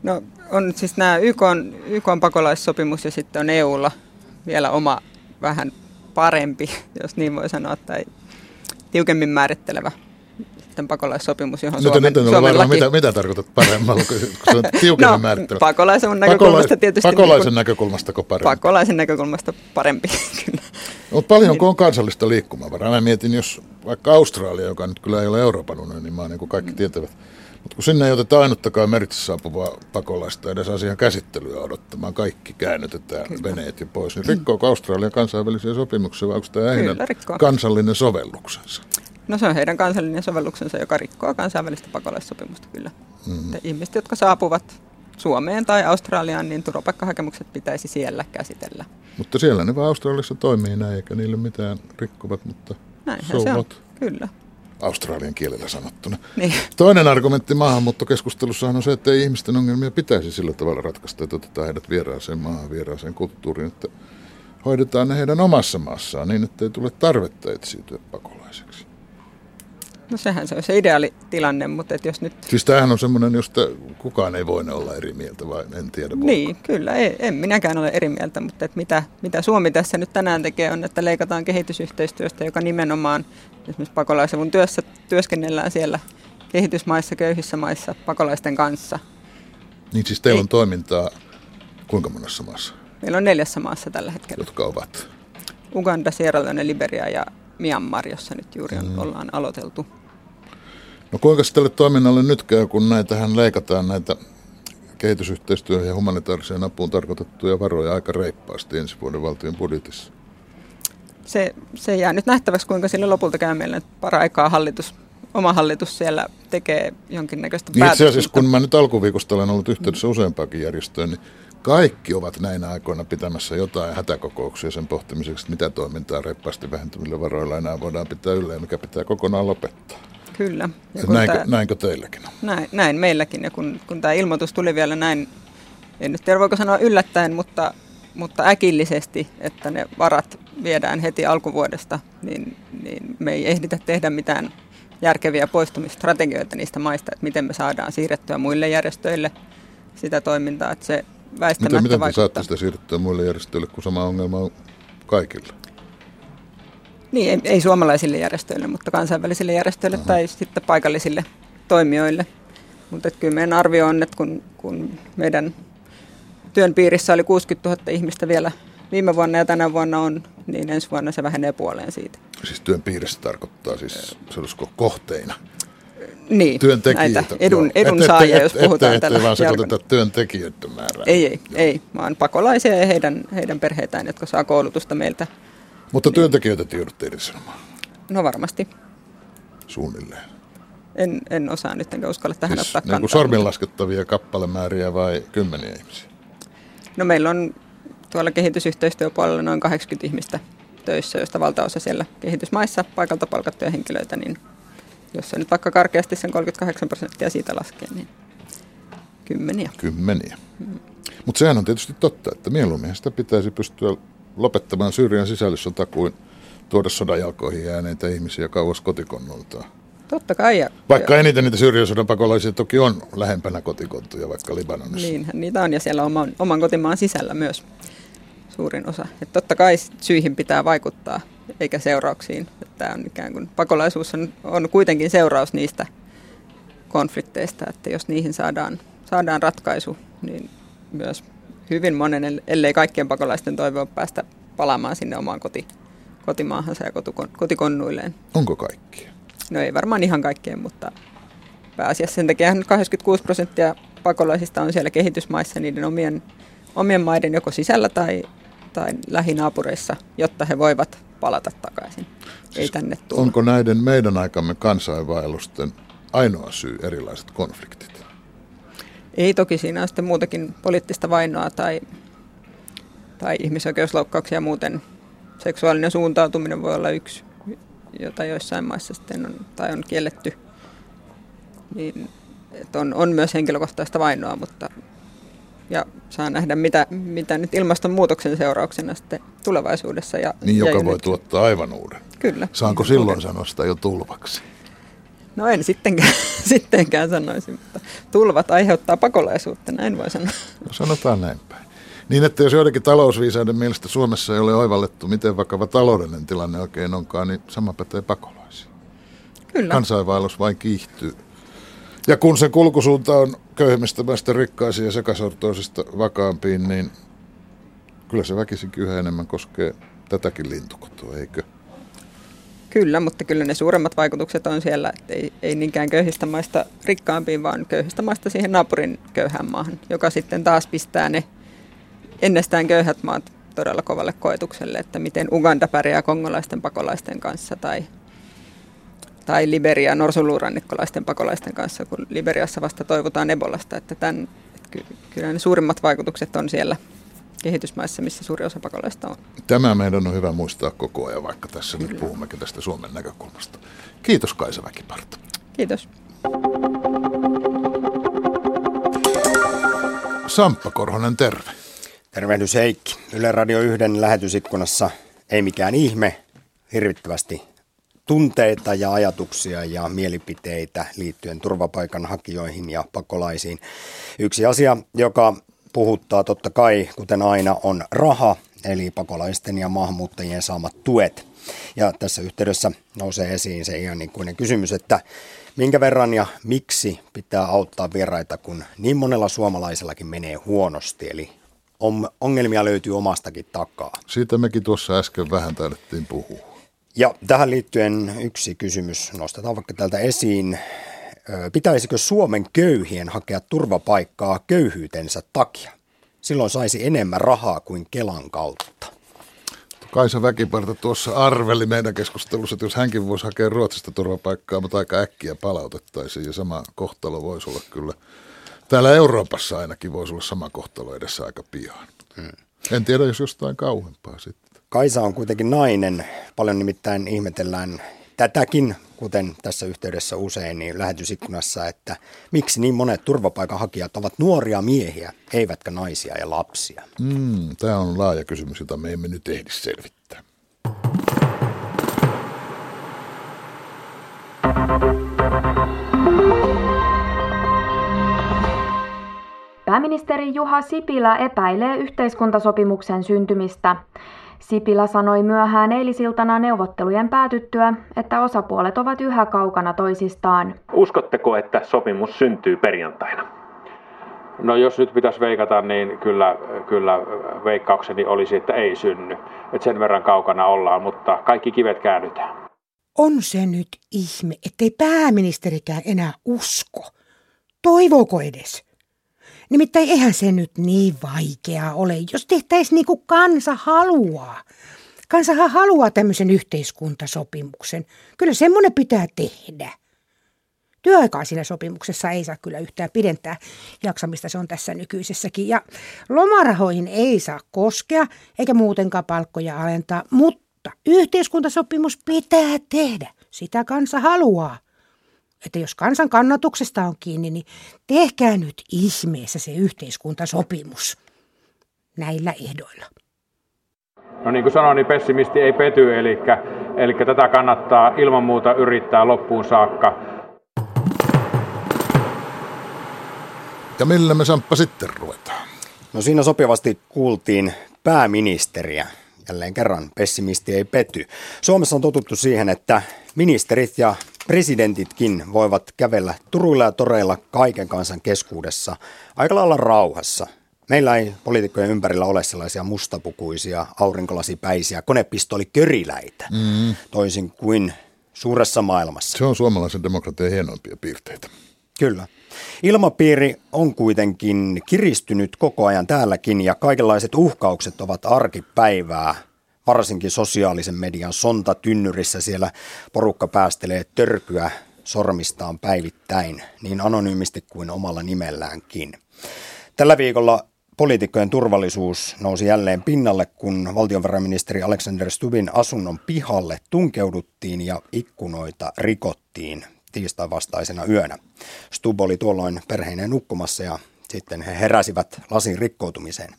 No on siis nämä YK on, YK on pakolaissopimus ja sitten on EUlla vielä oma vähän parempi, jos niin voi sanoa, tai tiukemmin määrittelevä sitten pakolaissopimus, johon Nyt en, Suomen, nyt en ole Suomen varma, laki... mitä, mitä tarkoitat paremmalla, kun se on tiukemmin no, määrittelevä. pakolaisen näkökulmasta tietysti... Pakolaisen niin näkökulmasta parempi? kuin, pakolaisen näkökulmasta parempi, kyllä. Mutta paljonko on kansallista liikkumavaraa? Mä mietin, jos vaikka Australia, joka nyt kyllä ei ole Euroopan unionin maa, niin kuin kaikki tietävät, mutta kun sinne ei oteta ainuttakaan meritse saapuvaa pakolaista edes asian käsittelyä odottamaan, kaikki käännytetään kyllä. veneet jo pois, niin rikkooko Australia kansainvälisiä sopimuksia vai onko tämä rikkoo. kansallinen sovelluksensa? No se on heidän kansallinen sovelluksensa, joka rikkoo kansainvälistä pakolaissopimusta kyllä. Mm. Ihmiset, jotka saapuvat Suomeen tai Australiaan, niin turvapaikkahakemukset pitäisi siellä käsitellä. Mutta siellä ne vaan Australiassa toimii näin, eikä niille mitään rikkovat, mutta Näinhän se on. Kyllä. Australian kielellä sanottuna. Niin. Toinen argumentti maahanmuuttokeskustelussahan on se, että ei ihmisten ongelmia pitäisi sillä tavalla ratkaista, että otetaan heidät vieraaseen maahan, vieraaseen kulttuuriin, että hoidetaan ne heidän omassa maassaan niin, että ei tule tarvetta etsiytyä pakolaiseksi. No sehän se on se ideaalitilanne, mutta et jos nyt... Siis tämähän on semmoinen, josta kukaan ei voi olla eri mieltä, vai en tiedä. voiko. Niin, kyllä, ei, en minäkään ole eri mieltä, mutta et mitä, mitä Suomi tässä nyt tänään tekee on, että leikataan kehitysyhteistyöstä, joka nimenomaan esimerkiksi pakolaisavun työssä työskennellään siellä kehitysmaissa, köyhissä maissa pakolaisten kanssa. Niin siis teillä Ei. on toimintaa kuinka monessa maassa, Meillä on neljässä maassa tällä hetkellä. jotka ovat? Uganda, Sierra Leone, Liberia ja Myanmar, jossa nyt juuri on, ollaan aloiteltu. No kuinka tälle toiminnalle nyt käy, kun näitähän leikataan näitä kehitysyhteistyöhön ja humanitaariseen apuun tarkoitettuja varoja aika reippaasti ensi vuoden valtion budjetissa? Se, se jää nyt nähtäväksi, kuinka sille lopulta käy meillä nyt paraikaa hallitus, oma hallitus siellä tekee jonkinnäköistä Niin itse päätöstä. asiassa, kun mä nyt alkuviikosta olen ollut yhteydessä useampaakin järjestöön, niin kaikki ovat näinä aikoina pitämässä jotain hätäkokouksia sen pohtimiseksi, että mitä toimintaa reippaasti vähentyvillä varoilla enää voidaan pitää yllä ja mikä pitää kokonaan lopettaa. Kyllä. Ja näinkö, tää- näinkö teilläkin on? Näin, näin meilläkin. Ja kun, kun tämä ilmoitus tuli vielä näin, en nyt tiedä voiko sanoa yllättäen, mutta, mutta äkillisesti, että ne varat viedään heti alkuvuodesta, niin, niin me ei ehditä tehdä mitään järkeviä poistumistrategioita niistä maista, että miten me saadaan siirrettyä muille järjestöille sitä toimintaa, että se väistämättä Miten, miten te vaikuttaa. saatte sitä siirtyä muille järjestöille, kun sama ongelma on kaikilla? Niin, ei, ei suomalaisille järjestöille, mutta kansainvälisille järjestöille Aha. tai sitten paikallisille toimijoille. Mutta kyllä meidän arvio on, että kun, kun meidän työn piirissä oli 60 000 ihmistä vielä viime vuonna ja tänä vuonna on, niin ensi vuonna se vähenee puoleen siitä. Siis työn piirissä tarkoittaa siis, sanoisiko kohteina? Niin, työntekijöitä. näitä edun, edunsaajia, et, et, jos puhutaan et, tällä et, vaan sekoiteta työntekijöiden määrää. Ei, ei, ei, vaan pakolaisia ja heidän, heidän perheitään, jotka saa koulutusta meiltä. Mutta työntekijöitä te joudutte irtisanomaan? No varmasti. Suunnilleen. En, en osaa nyt, enkä uskalla tähän siis ottaa niin kantaa. Niin laskettavia kappalemääriä vai kymmeniä ihmisiä? No meillä on tuolla kehitysyhteistyöpuolella noin 80 ihmistä töissä, joista valtaosa siellä kehitysmaissa paikalta palkattuja henkilöitä, niin jos se nyt vaikka karkeasti sen 38 prosenttia siitä laskee, niin kymmeniä. Kymmeniä. Mm. Mutta sehän on tietysti totta, että mieluummin sitä pitäisi pystyä lopettamaan Syyrian sisällissota kuin tuoda sodan jalkoihin jääneitä ihmisiä kauas kotikonnoltaan. Totta kai. Ja, vaikka ja, eniten niitä Syyrian sodan pakolaisia toki on lähempänä kotikontoja, vaikka Libanonissa. Niin, niitä on ja siellä oman, oman kotimaan sisällä myös suurin osa. Et totta kai syihin pitää vaikuttaa, eikä seurauksiin. Tämä on ikään kuin, pakolaisuus on, on kuitenkin seuraus niistä konflikteista, että jos niihin saadaan, saadaan ratkaisu, niin myös hyvin monen, ellei kaikkien pakolaisten toive on päästä palaamaan sinne omaan koti, kotimaahansa ja kotikonnuilleen. Onko kaikki? No ei varmaan ihan kaikkien, mutta pääasiassa sen takia 86 prosenttia pakolaisista on siellä kehitysmaissa niiden omien, omien maiden joko sisällä tai, tai lähinaapureissa, jotta he voivat palata takaisin. Siis ei tänne tulla. Onko näiden meidän aikamme kansainvaellusten ainoa syy erilaiset konfliktit? Ei toki siinä on sitten muutakin poliittista vainoa tai, tai ihmisoikeusloukkauksia muuten. Seksuaalinen suuntautuminen voi olla yksi, jota joissain maissa sitten on, tai on kielletty. Niin, on, on myös henkilökohtaista vainoa, mutta ja saa nähdä, mitä, mitä nyt ilmastonmuutoksen seurauksena sitten tulevaisuudessa. Ja, niin, joka ja voi nyt. tuottaa aivan uuden. Kyllä. Saanko silloin sanoa sitä jo tulvaksi? No en sittenkään, sittenkään sanoisi, mutta tulvat aiheuttaa pakolaisuutta, näin voi sanoa. No sanotaan näin päin. Niin, että jos joidenkin talousviisaiden mielestä Suomessa ei ole oivallettu, miten vakava taloudellinen tilanne oikein onkaan, niin sama pätee pakolaisiin. Kyllä. Kansainvaellus vain kiihtyy. Ja kun se kulkusuunta on köyhemmistä maista rikkaisiin ja sekasortoisista vakaampiin, niin kyllä se väkisinkin yhä enemmän koskee tätäkin lintukotoa, eikö? Kyllä, mutta kyllä ne suuremmat vaikutukset on siellä, että ei, ei niinkään köyhistä maista rikkaampiin, vaan köyhistä maista siihen naapurin köyhään maahan, joka sitten taas pistää ne ennestään köyhät maat todella kovalle koetukselle, että miten Uganda pärjää kongolaisten pakolaisten kanssa tai, tai Liberia norsuluurannikkolaisten pakolaisten kanssa, kun Liberiassa vasta toivotaan Ebolasta, että, tämän, että kyllä ne suurimmat vaikutukset on siellä kehitysmaissa, missä suuri osa pakolaista on. Tämä meidän on hyvä muistaa koko ajan, vaikka tässä Kyllä. nyt puhummekin tästä Suomen näkökulmasta. Kiitos Kaisa Väkiparta. Kiitos. Samppa Korhonen, terve. Tervehdys Heikki. Yle Radio 1 lähetysikkunassa ei mikään ihme, hirvittävästi tunteita ja ajatuksia ja mielipiteitä liittyen turvapaikanhakijoihin ja pakolaisiin. Yksi asia, joka puhuttaa totta kai, kuten aina, on raha, eli pakolaisten ja maahanmuuttajien saamat tuet. Ja tässä yhteydessä nousee esiin se ihan niin kuin kysymys, että minkä verran ja miksi pitää auttaa vieraita, kun niin monella suomalaisellakin menee huonosti, eli ongelmia löytyy omastakin takaa. Siitä mekin tuossa äsken vähän taidettiin puhua. Ja tähän liittyen yksi kysymys nostetaan vaikka täältä esiin. Pitäisikö Suomen köyhien hakea turvapaikkaa köyhyytensä takia? Silloin saisi enemmän rahaa kuin Kelan kautta. Kaisa Väkiparta tuossa arveli meidän keskustelussa, että jos hänkin voisi hakea Ruotsista turvapaikkaa, mutta aika äkkiä palautettaisiin ja sama kohtalo voisi olla kyllä. Täällä Euroopassa ainakin voisi olla sama kohtalo edessä aika pian. Hmm. En tiedä, jos jostain kauempaa sitten. Kaisa on kuitenkin nainen. Paljon nimittäin ihmetellään tätäkin, kuten tässä yhteydessä usein, niin lähetysikkunassa, että miksi niin monet turvapaikanhakijat ovat nuoria miehiä, eivätkä naisia ja lapsia? Mm, tämä on laaja kysymys, jota me emme nyt ehdi selvittää. Pääministeri Juha Sipilä epäilee yhteiskuntasopimuksen syntymistä. Sipilä sanoi myöhään eilisiltana neuvottelujen päätyttyä, että osapuolet ovat yhä kaukana toisistaan. Uskotteko, että sopimus syntyy perjantaina? No jos nyt pitäisi veikata, niin kyllä, kyllä veikkaukseni olisi, että ei synny. Että sen verran kaukana ollaan, mutta kaikki kivet käännytään. On se nyt ihme, ettei pääministerikään enää usko. Toivooko edes? Nimittäin eihän se nyt niin vaikeaa ole, jos tehtäisiin niin kuin kansa haluaa. Kansahan haluaa tämmöisen yhteiskuntasopimuksen. Kyllä semmoinen pitää tehdä. Työaikaa siinä sopimuksessa ei saa kyllä yhtään pidentää jaksamista, se on tässä nykyisessäkin. Ja lomarahoihin ei saa koskea, eikä muutenkaan palkkoja alentaa, mutta yhteiskuntasopimus pitää tehdä. Sitä kansa haluaa. Että jos kansan kannatuksesta on kiinni, niin tehkää nyt ihmeessä se yhteiskuntasopimus näillä ehdoilla. No niin kuin sanoin, niin pessimisti ei pety, eli, eli tätä kannattaa ilman muuta yrittää loppuun saakka. Ja millä me Samppa sitten ruvetaan? No siinä sopivasti kuultiin pääministeriä. Jälleen kerran pessimisti ei pety. Suomessa on totuttu siihen, että ministerit ja presidentitkin voivat kävellä turuilla ja toreilla kaiken kansan keskuudessa aika lailla rauhassa. Meillä ei poliitikkojen ympärillä ole sellaisia mustapukuisia, aurinkolasipäisiä konepistoliköriläitä, mm. toisin kuin suuressa maailmassa. Se on suomalaisen demokratian hienoimpia piirteitä. Kyllä. Ilmapiiri on kuitenkin kiristynyt koko ajan täälläkin ja kaikenlaiset uhkaukset ovat arkipäivää. Varsinkin sosiaalisen median sontatynnyrissä siellä porukka päästelee törkyä sormistaan päivittäin, niin anonyymisti kuin omalla nimelläänkin. Tällä viikolla poliitikkojen turvallisuus nousi jälleen pinnalle, kun valtiovarainministeri Alexander Stubin asunnon pihalle tunkeuduttiin ja ikkunoita rikottiin tiistai vastaisena yönä. Stub oli tuolloin perheineen nukkumassa ja sitten he heräsivät lasin rikkoutumiseen.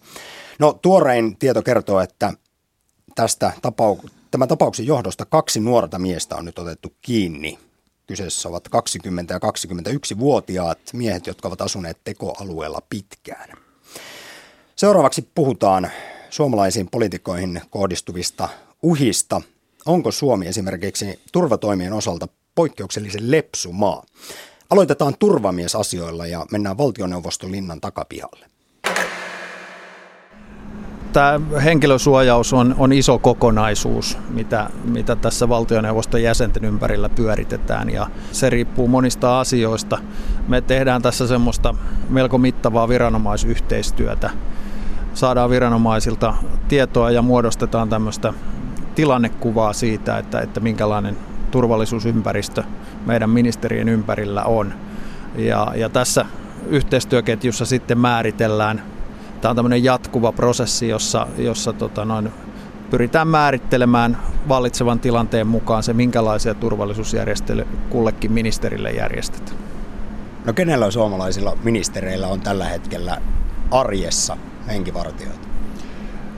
No tuorein tieto kertoo, että tästä tapau- tämän tapauksen johdosta kaksi nuorta miestä on nyt otettu kiinni. Kyseessä ovat 20 ja 21-vuotiaat miehet, jotka ovat asuneet tekoalueella pitkään. Seuraavaksi puhutaan suomalaisiin poliitikoihin kohdistuvista uhista. Onko Suomi esimerkiksi turvatoimien osalta poikkeuksellisen lepsu maa. Aloitetaan turvamiesasioilla ja mennään valtioneuvoston linnan takapihalle. Tämä henkilösuojaus on, on iso kokonaisuus, mitä, mitä tässä valtioneuvoston jäsenten ympärillä pyöritetään ja se riippuu monista asioista. Me tehdään tässä semmoista melko mittavaa viranomaisyhteistyötä. Saadaan viranomaisilta tietoa ja muodostetaan tämmöistä tilannekuvaa siitä, että, että minkälainen turvallisuusympäristö meidän ministerien ympärillä on. Ja, ja tässä yhteistyöketjussa sitten määritellään, tämä on tämmöinen jatkuva prosessi, jossa, jossa tota noin, pyritään määrittelemään vallitsevan tilanteen mukaan se, minkälaisia turvallisuusjärjestelyjä kullekin ministerille järjestetään. No kenellä suomalaisilla ministereillä on tällä hetkellä arjessa henkivartioita?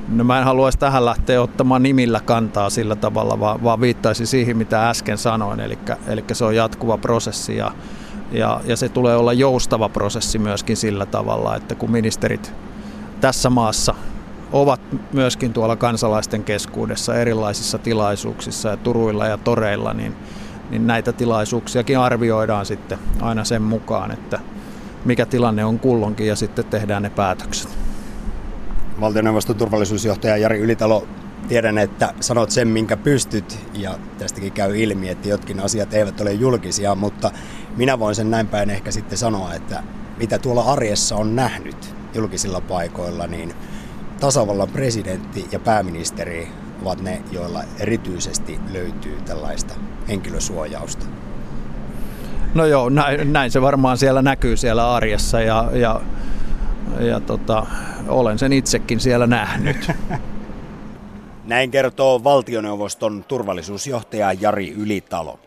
No mä en haluaisi tähän lähteä ottamaan nimillä kantaa sillä tavalla, vaan, vaan viittaisi siihen, mitä äsken sanoin. Eli, eli se on jatkuva prosessi ja, ja, ja se tulee olla joustava prosessi myöskin sillä tavalla, että kun ministerit tässä maassa ovat myöskin tuolla kansalaisten keskuudessa erilaisissa tilaisuuksissa ja turuilla ja toreilla, niin, niin näitä tilaisuuksiakin arvioidaan sitten aina sen mukaan, että mikä tilanne on kullonkin ja sitten tehdään ne päätökset. Valtioneuvoston turvallisuusjohtaja Jari Ylitalo, tiedän, että sanot sen, minkä pystyt, ja tästäkin käy ilmi, että jotkin asiat eivät ole julkisia, mutta minä voin sen näin päin ehkä sitten sanoa, että mitä tuolla arjessa on nähnyt julkisilla paikoilla, niin tasavallan presidentti ja pääministeri ovat ne, joilla erityisesti löytyy tällaista henkilösuojausta. No joo, näin, näin se varmaan siellä näkyy siellä arjessa ja, ja ja tota, olen sen itsekin siellä nähnyt. Näin kertoo valtioneuvoston turvallisuusjohtaja Jari Ylitalo.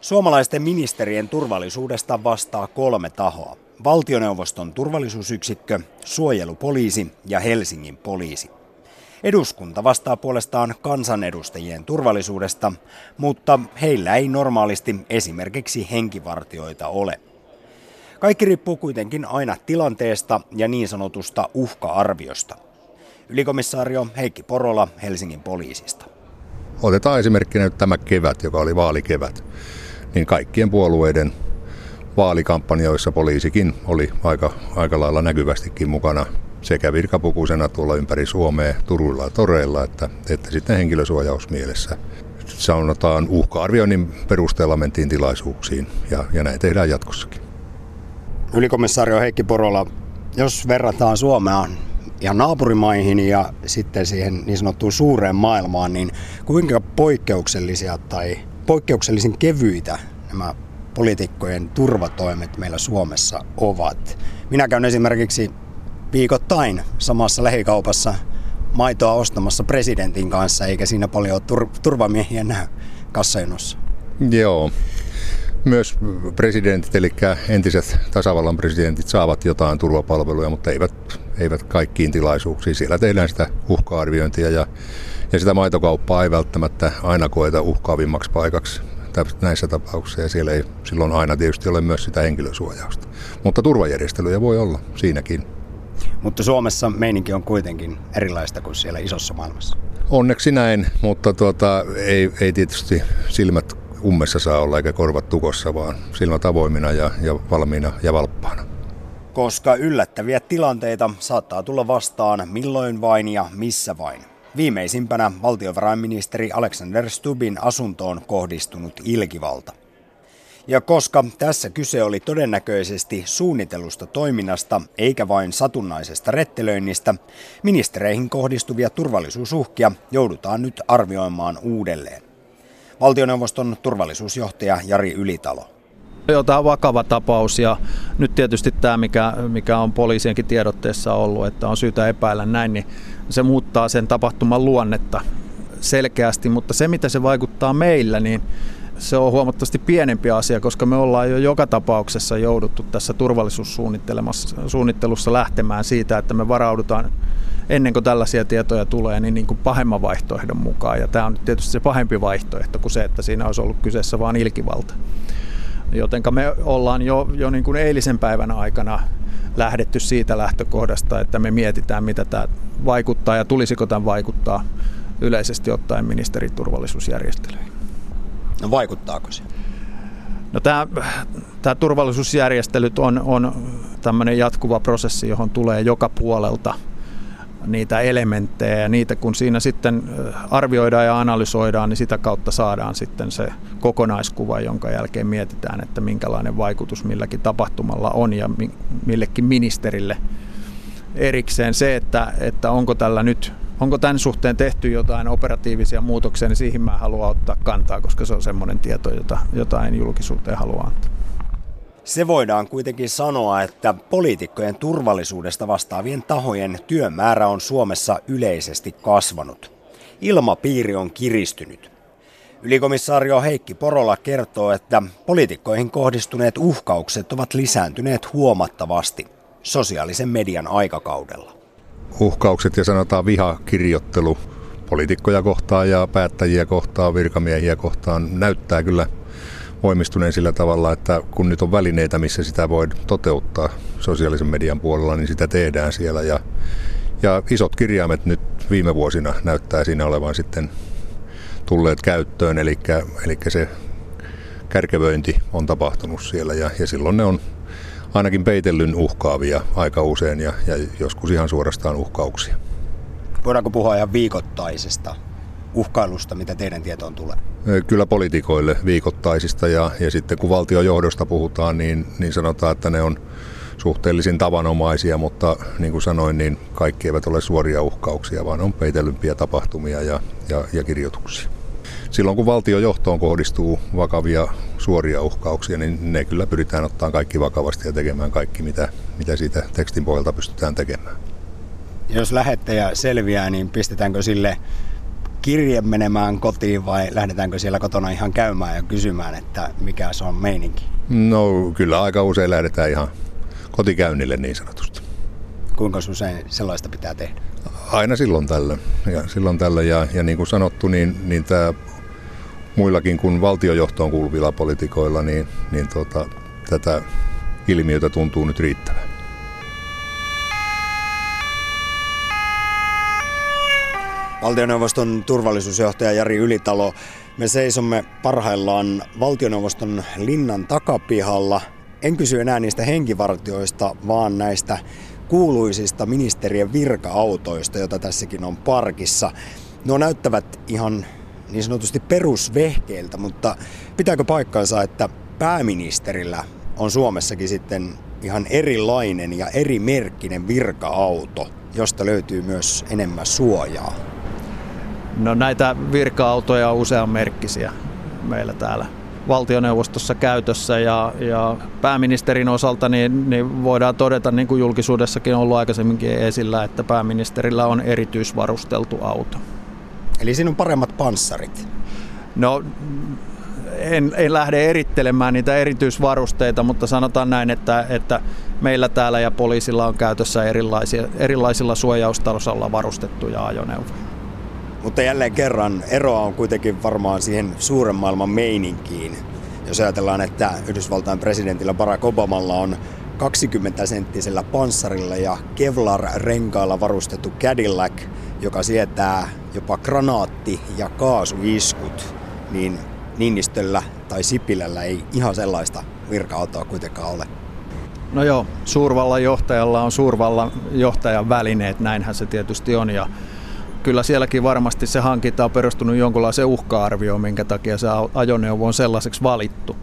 Suomalaisten ministerien turvallisuudesta vastaa kolme tahoa. Valtioneuvoston turvallisuusyksikkö, suojelupoliisi ja Helsingin poliisi. Eduskunta vastaa puolestaan kansanedustajien turvallisuudesta, mutta heillä ei normaalisti esimerkiksi henkivartioita ole. Kaikki riippuu kuitenkin aina tilanteesta ja niin sanotusta uhka-arviosta. Ylikomissaario Heikki Porola Helsingin poliisista. Otetaan esimerkkinä nyt tämä kevät, joka oli vaalikevät. Niin kaikkien puolueiden vaalikampanjoissa poliisikin oli aika, aika lailla näkyvästikin mukana sekä virkapukuisena tuolla ympäri Suomea Turuilla ja Toreilla, että, että sitten henkilösuojausmielessä. Sanotaan uhka-arvioinnin perusteella mentiin tilaisuuksiin ja, ja näin tehdään jatkossakin. Ylikomissaario Heikki Porola, jos verrataan Suomea ja naapurimaihin ja sitten siihen niin sanottuun suureen maailmaan, niin kuinka poikkeuksellisia tai poikkeuksellisen kevyitä nämä poliitikkojen turvatoimet meillä Suomessa ovat? Minä käyn esimerkiksi viikoittain samassa lähikaupassa maitoa ostamassa presidentin kanssa, eikä siinä paljon tur- turvamiehiä näy kassajonossa. Joo. Myös presidentit, eli entiset tasavallan presidentit saavat jotain turvapalveluja, mutta eivät, eivät kaikkiin tilaisuuksiin. Siellä tehdään sitä uhka-arviointia ja, ja sitä maitokauppaa ei välttämättä aina koeta uhkaavimmaksi paikaksi näissä tapauksissa ja siellä ei silloin aina tietysti ole myös sitä henkilösuojausta. Mutta turvajärjestelyjä voi olla siinäkin. Mutta Suomessa meininki on kuitenkin erilaista kuin siellä isossa maailmassa. Onneksi näin, mutta tuota, ei, ei tietysti silmät ummessa saa olla eikä korvat tukossa, vaan silmät avoimina ja, ja valmiina ja valppaana. Koska yllättäviä tilanteita saattaa tulla vastaan milloin vain ja missä vain. Viimeisimpänä valtiovarainministeri Alexander Stubin asuntoon kohdistunut ilkivalta. Ja koska tässä kyse oli todennäköisesti suunnitellusta toiminnasta eikä vain satunnaisesta rettelöinnistä, ministereihin kohdistuvia turvallisuusuhkia joudutaan nyt arvioimaan uudelleen. Valtioneuvoston turvallisuusjohtaja Jari Ylitalo. Joo, tämä on vakava tapaus ja nyt tietysti tämä, mikä, mikä on poliisienkin tiedotteessa ollut, että on syytä epäillä näin, niin se muuttaa sen tapahtuman luonnetta selkeästi, mutta se mitä se vaikuttaa meillä, niin se on huomattavasti pienempi asia, koska me ollaan jo joka tapauksessa jouduttu tässä turvallisuussuunnittelussa lähtemään siitä, että me varaudutaan ennen kuin tällaisia tietoja tulee, niin, niin kuin pahemman vaihtoehdon mukaan. Ja tämä on tietysti se pahempi vaihtoehto kuin se, että siinä olisi ollut kyseessä vain ilkivalta. Jotenka me ollaan jo, jo niin kuin eilisen päivän aikana lähdetty siitä lähtökohdasta, että me mietitään, mitä tämä vaikuttaa ja tulisiko tämän vaikuttaa yleisesti ottaen ministeriturvallisuusjärjestelyihin. No vaikuttaako se? No tämä, tämä turvallisuusjärjestelyt on, on tämmöinen jatkuva prosessi, johon tulee joka puolelta niitä elementtejä ja niitä kun siinä sitten arvioidaan ja analysoidaan, niin sitä kautta saadaan sitten se kokonaiskuva, jonka jälkeen mietitään, että minkälainen vaikutus milläkin tapahtumalla on ja millekin ministerille erikseen. Se, että, että onko tällä nyt Onko tämän suhteen tehty jotain operatiivisia muutoksia, niin siihen mä haluan ottaa kantaa, koska se on semmoinen tieto, jota, jota en julkisuuteen halua antaa. Se voidaan kuitenkin sanoa, että poliitikkojen turvallisuudesta vastaavien tahojen työmäärä on Suomessa yleisesti kasvanut. Ilmapiiri on kiristynyt. Ylikomissaario Heikki Porola kertoo, että poliitikkoihin kohdistuneet uhkaukset ovat lisääntyneet huomattavasti sosiaalisen median aikakaudella uhkaukset ja sanotaan vihakirjoittelu poliitikkoja kohtaan ja päättäjiä kohtaan, virkamiehiä kohtaan näyttää kyllä voimistuneen sillä tavalla, että kun nyt on välineitä, missä sitä voi toteuttaa sosiaalisen median puolella, niin sitä tehdään siellä. Ja, ja isot kirjaimet nyt viime vuosina näyttää siinä olevan sitten tulleet käyttöön, eli, eli se kärkevöinti on tapahtunut siellä ja, ja silloin ne on ainakin peitellyn uhkaavia aika usein ja, ja joskus ihan suorastaan uhkauksia. Voidaanko puhua ihan viikoittaisesta uhkailusta, mitä teidän tietoon tulee? Kyllä poliitikoille viikoittaisista ja, ja sitten kun valtiojohdosta puhutaan, niin, niin sanotaan, että ne on suhteellisen tavanomaisia, mutta niin kuin sanoin, niin kaikki eivät ole suoria uhkauksia, vaan on peitellympiä tapahtumia ja, ja, ja kirjoituksia silloin kun valtiojohtoon kohdistuu vakavia suoria uhkauksia, niin ne kyllä pyritään ottaa kaikki vakavasti ja tekemään kaikki, mitä, mitä siitä tekstin pohjalta pystytään tekemään. Jos lähettäjä selviää, niin pistetäänkö sille kirje menemään kotiin vai lähdetäänkö siellä kotona ihan käymään ja kysymään, että mikä se on meininki? No kyllä aika usein lähdetään ihan kotikäynnille niin sanotusti. Kuinka usein sellaista pitää tehdä? Aina silloin tällöin. Ja, silloin tällöin ja, ja niin kuin sanottu, niin, niin tämä muillakin kuin valtiojohtoon kuuluvilla poliitikoilla, niin, niin tota, tätä ilmiötä tuntuu nyt riittävän. Valtioneuvoston turvallisuusjohtaja Jari Ylitalo, me seisomme parhaillaan valtioneuvoston linnan takapihalla. En kysy enää niistä henkivartioista, vaan näistä kuuluisista ministerien virka-autoista, joita tässäkin on parkissa. Nuo näyttävät ihan niin sanotusti perusvehkeiltä, mutta pitääkö paikkaansa, että pääministerillä on Suomessakin sitten ihan erilainen ja eri merkkinen virka-auto, josta löytyy myös enemmän suojaa? No näitä virka-autoja on usean merkkisiä meillä täällä valtioneuvostossa käytössä ja, ja pääministerin osalta niin, niin voidaan todeta, niin kuin julkisuudessakin on ollut aikaisemminkin esillä, että pääministerillä on erityisvarusteltu auto. Eli siinä on paremmat panssarit? No en, en lähde erittelemään niitä erityisvarusteita, mutta sanotaan näin, että, että meillä täällä ja poliisilla on käytössä erilaisia, erilaisilla suojaustasalla varustettuja ajoneuvoja. Mutta jälleen kerran eroa on kuitenkin varmaan siihen suuren maailman meininkiin. Jos ajatellaan, että Yhdysvaltain presidentillä Barack Obamalla on 20-senttisellä panssarilla ja Kevlar-renkailla varustettu Cadillac, joka sietää jopa granaatti- ja kaasuiskut, niin Niinistöllä tai Sipilällä ei ihan sellaista virka-autoa kuitenkaan ole. No joo, suurvallan johtajalla on suurvallan johtajan välineet, näinhän se tietysti on. Ja kyllä sielläkin varmasti se hankinta on perustunut jonkunlaiseen uhka-arvioon, minkä takia se ajoneuvo on sellaiseksi valittu.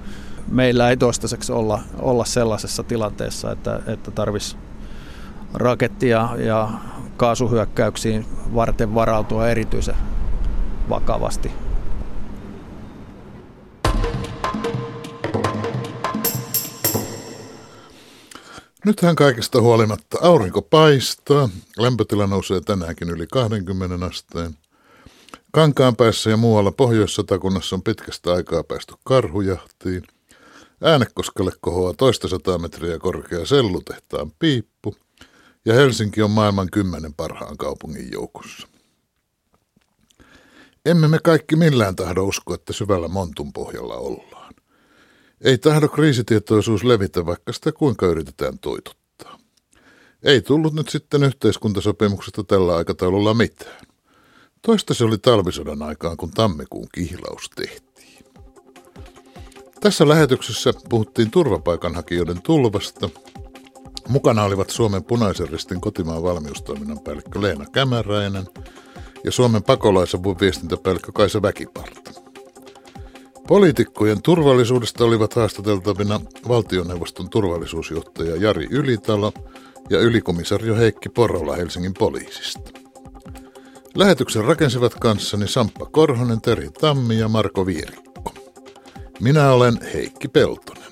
Meillä ei toistaiseksi olla, olla sellaisessa tilanteessa, että, että tarvitsisi rakettia ja kaasuhyökkäyksiin varten varautua erityisen vakavasti. Nythän kaikesta huolimatta aurinko paistaa. Lämpötila nousee tänäänkin yli 20 asteen. Kankaanpäässä ja muualla Pohjois-Satakunnassa on pitkästä aikaa päästy karhujahtiin. Äänekoskelle kohoaa toista sataa metriä korkea sellutehtaan piippu. Ja Helsinki on maailman kymmenen parhaan kaupungin joukossa. Emme me kaikki millään tahdo uskoa, että syvällä montun pohjalla ollaan. Ei tahdo kriisitietoisuus levitä, vaikka sitä kuinka yritetään toitottaa. Ei tullut nyt sitten yhteiskuntasopimuksesta tällä aikataululla mitään. Toista se oli talvisodan aikaan, kun tammikuun kihlaus tehtiin. Tässä lähetyksessä puhuttiin turvapaikanhakijoiden tulvasta. Mukana olivat Suomen punaisen ristin kotimaan valmiustoiminnan päällikkö Leena Kämäräinen ja Suomen pakolaisavun viestintäpäällikkö Kaisa Väkiparta. Poliitikkojen turvallisuudesta olivat haastateltavina valtioneuvoston turvallisuusjohtaja Jari Ylitalo ja ylikomisario Heikki Porola Helsingin poliisista. Lähetyksen rakensivat kanssani Samppa Korhonen, Terhi Tammi ja Marko Vierikko. Minä olen Heikki Pelto.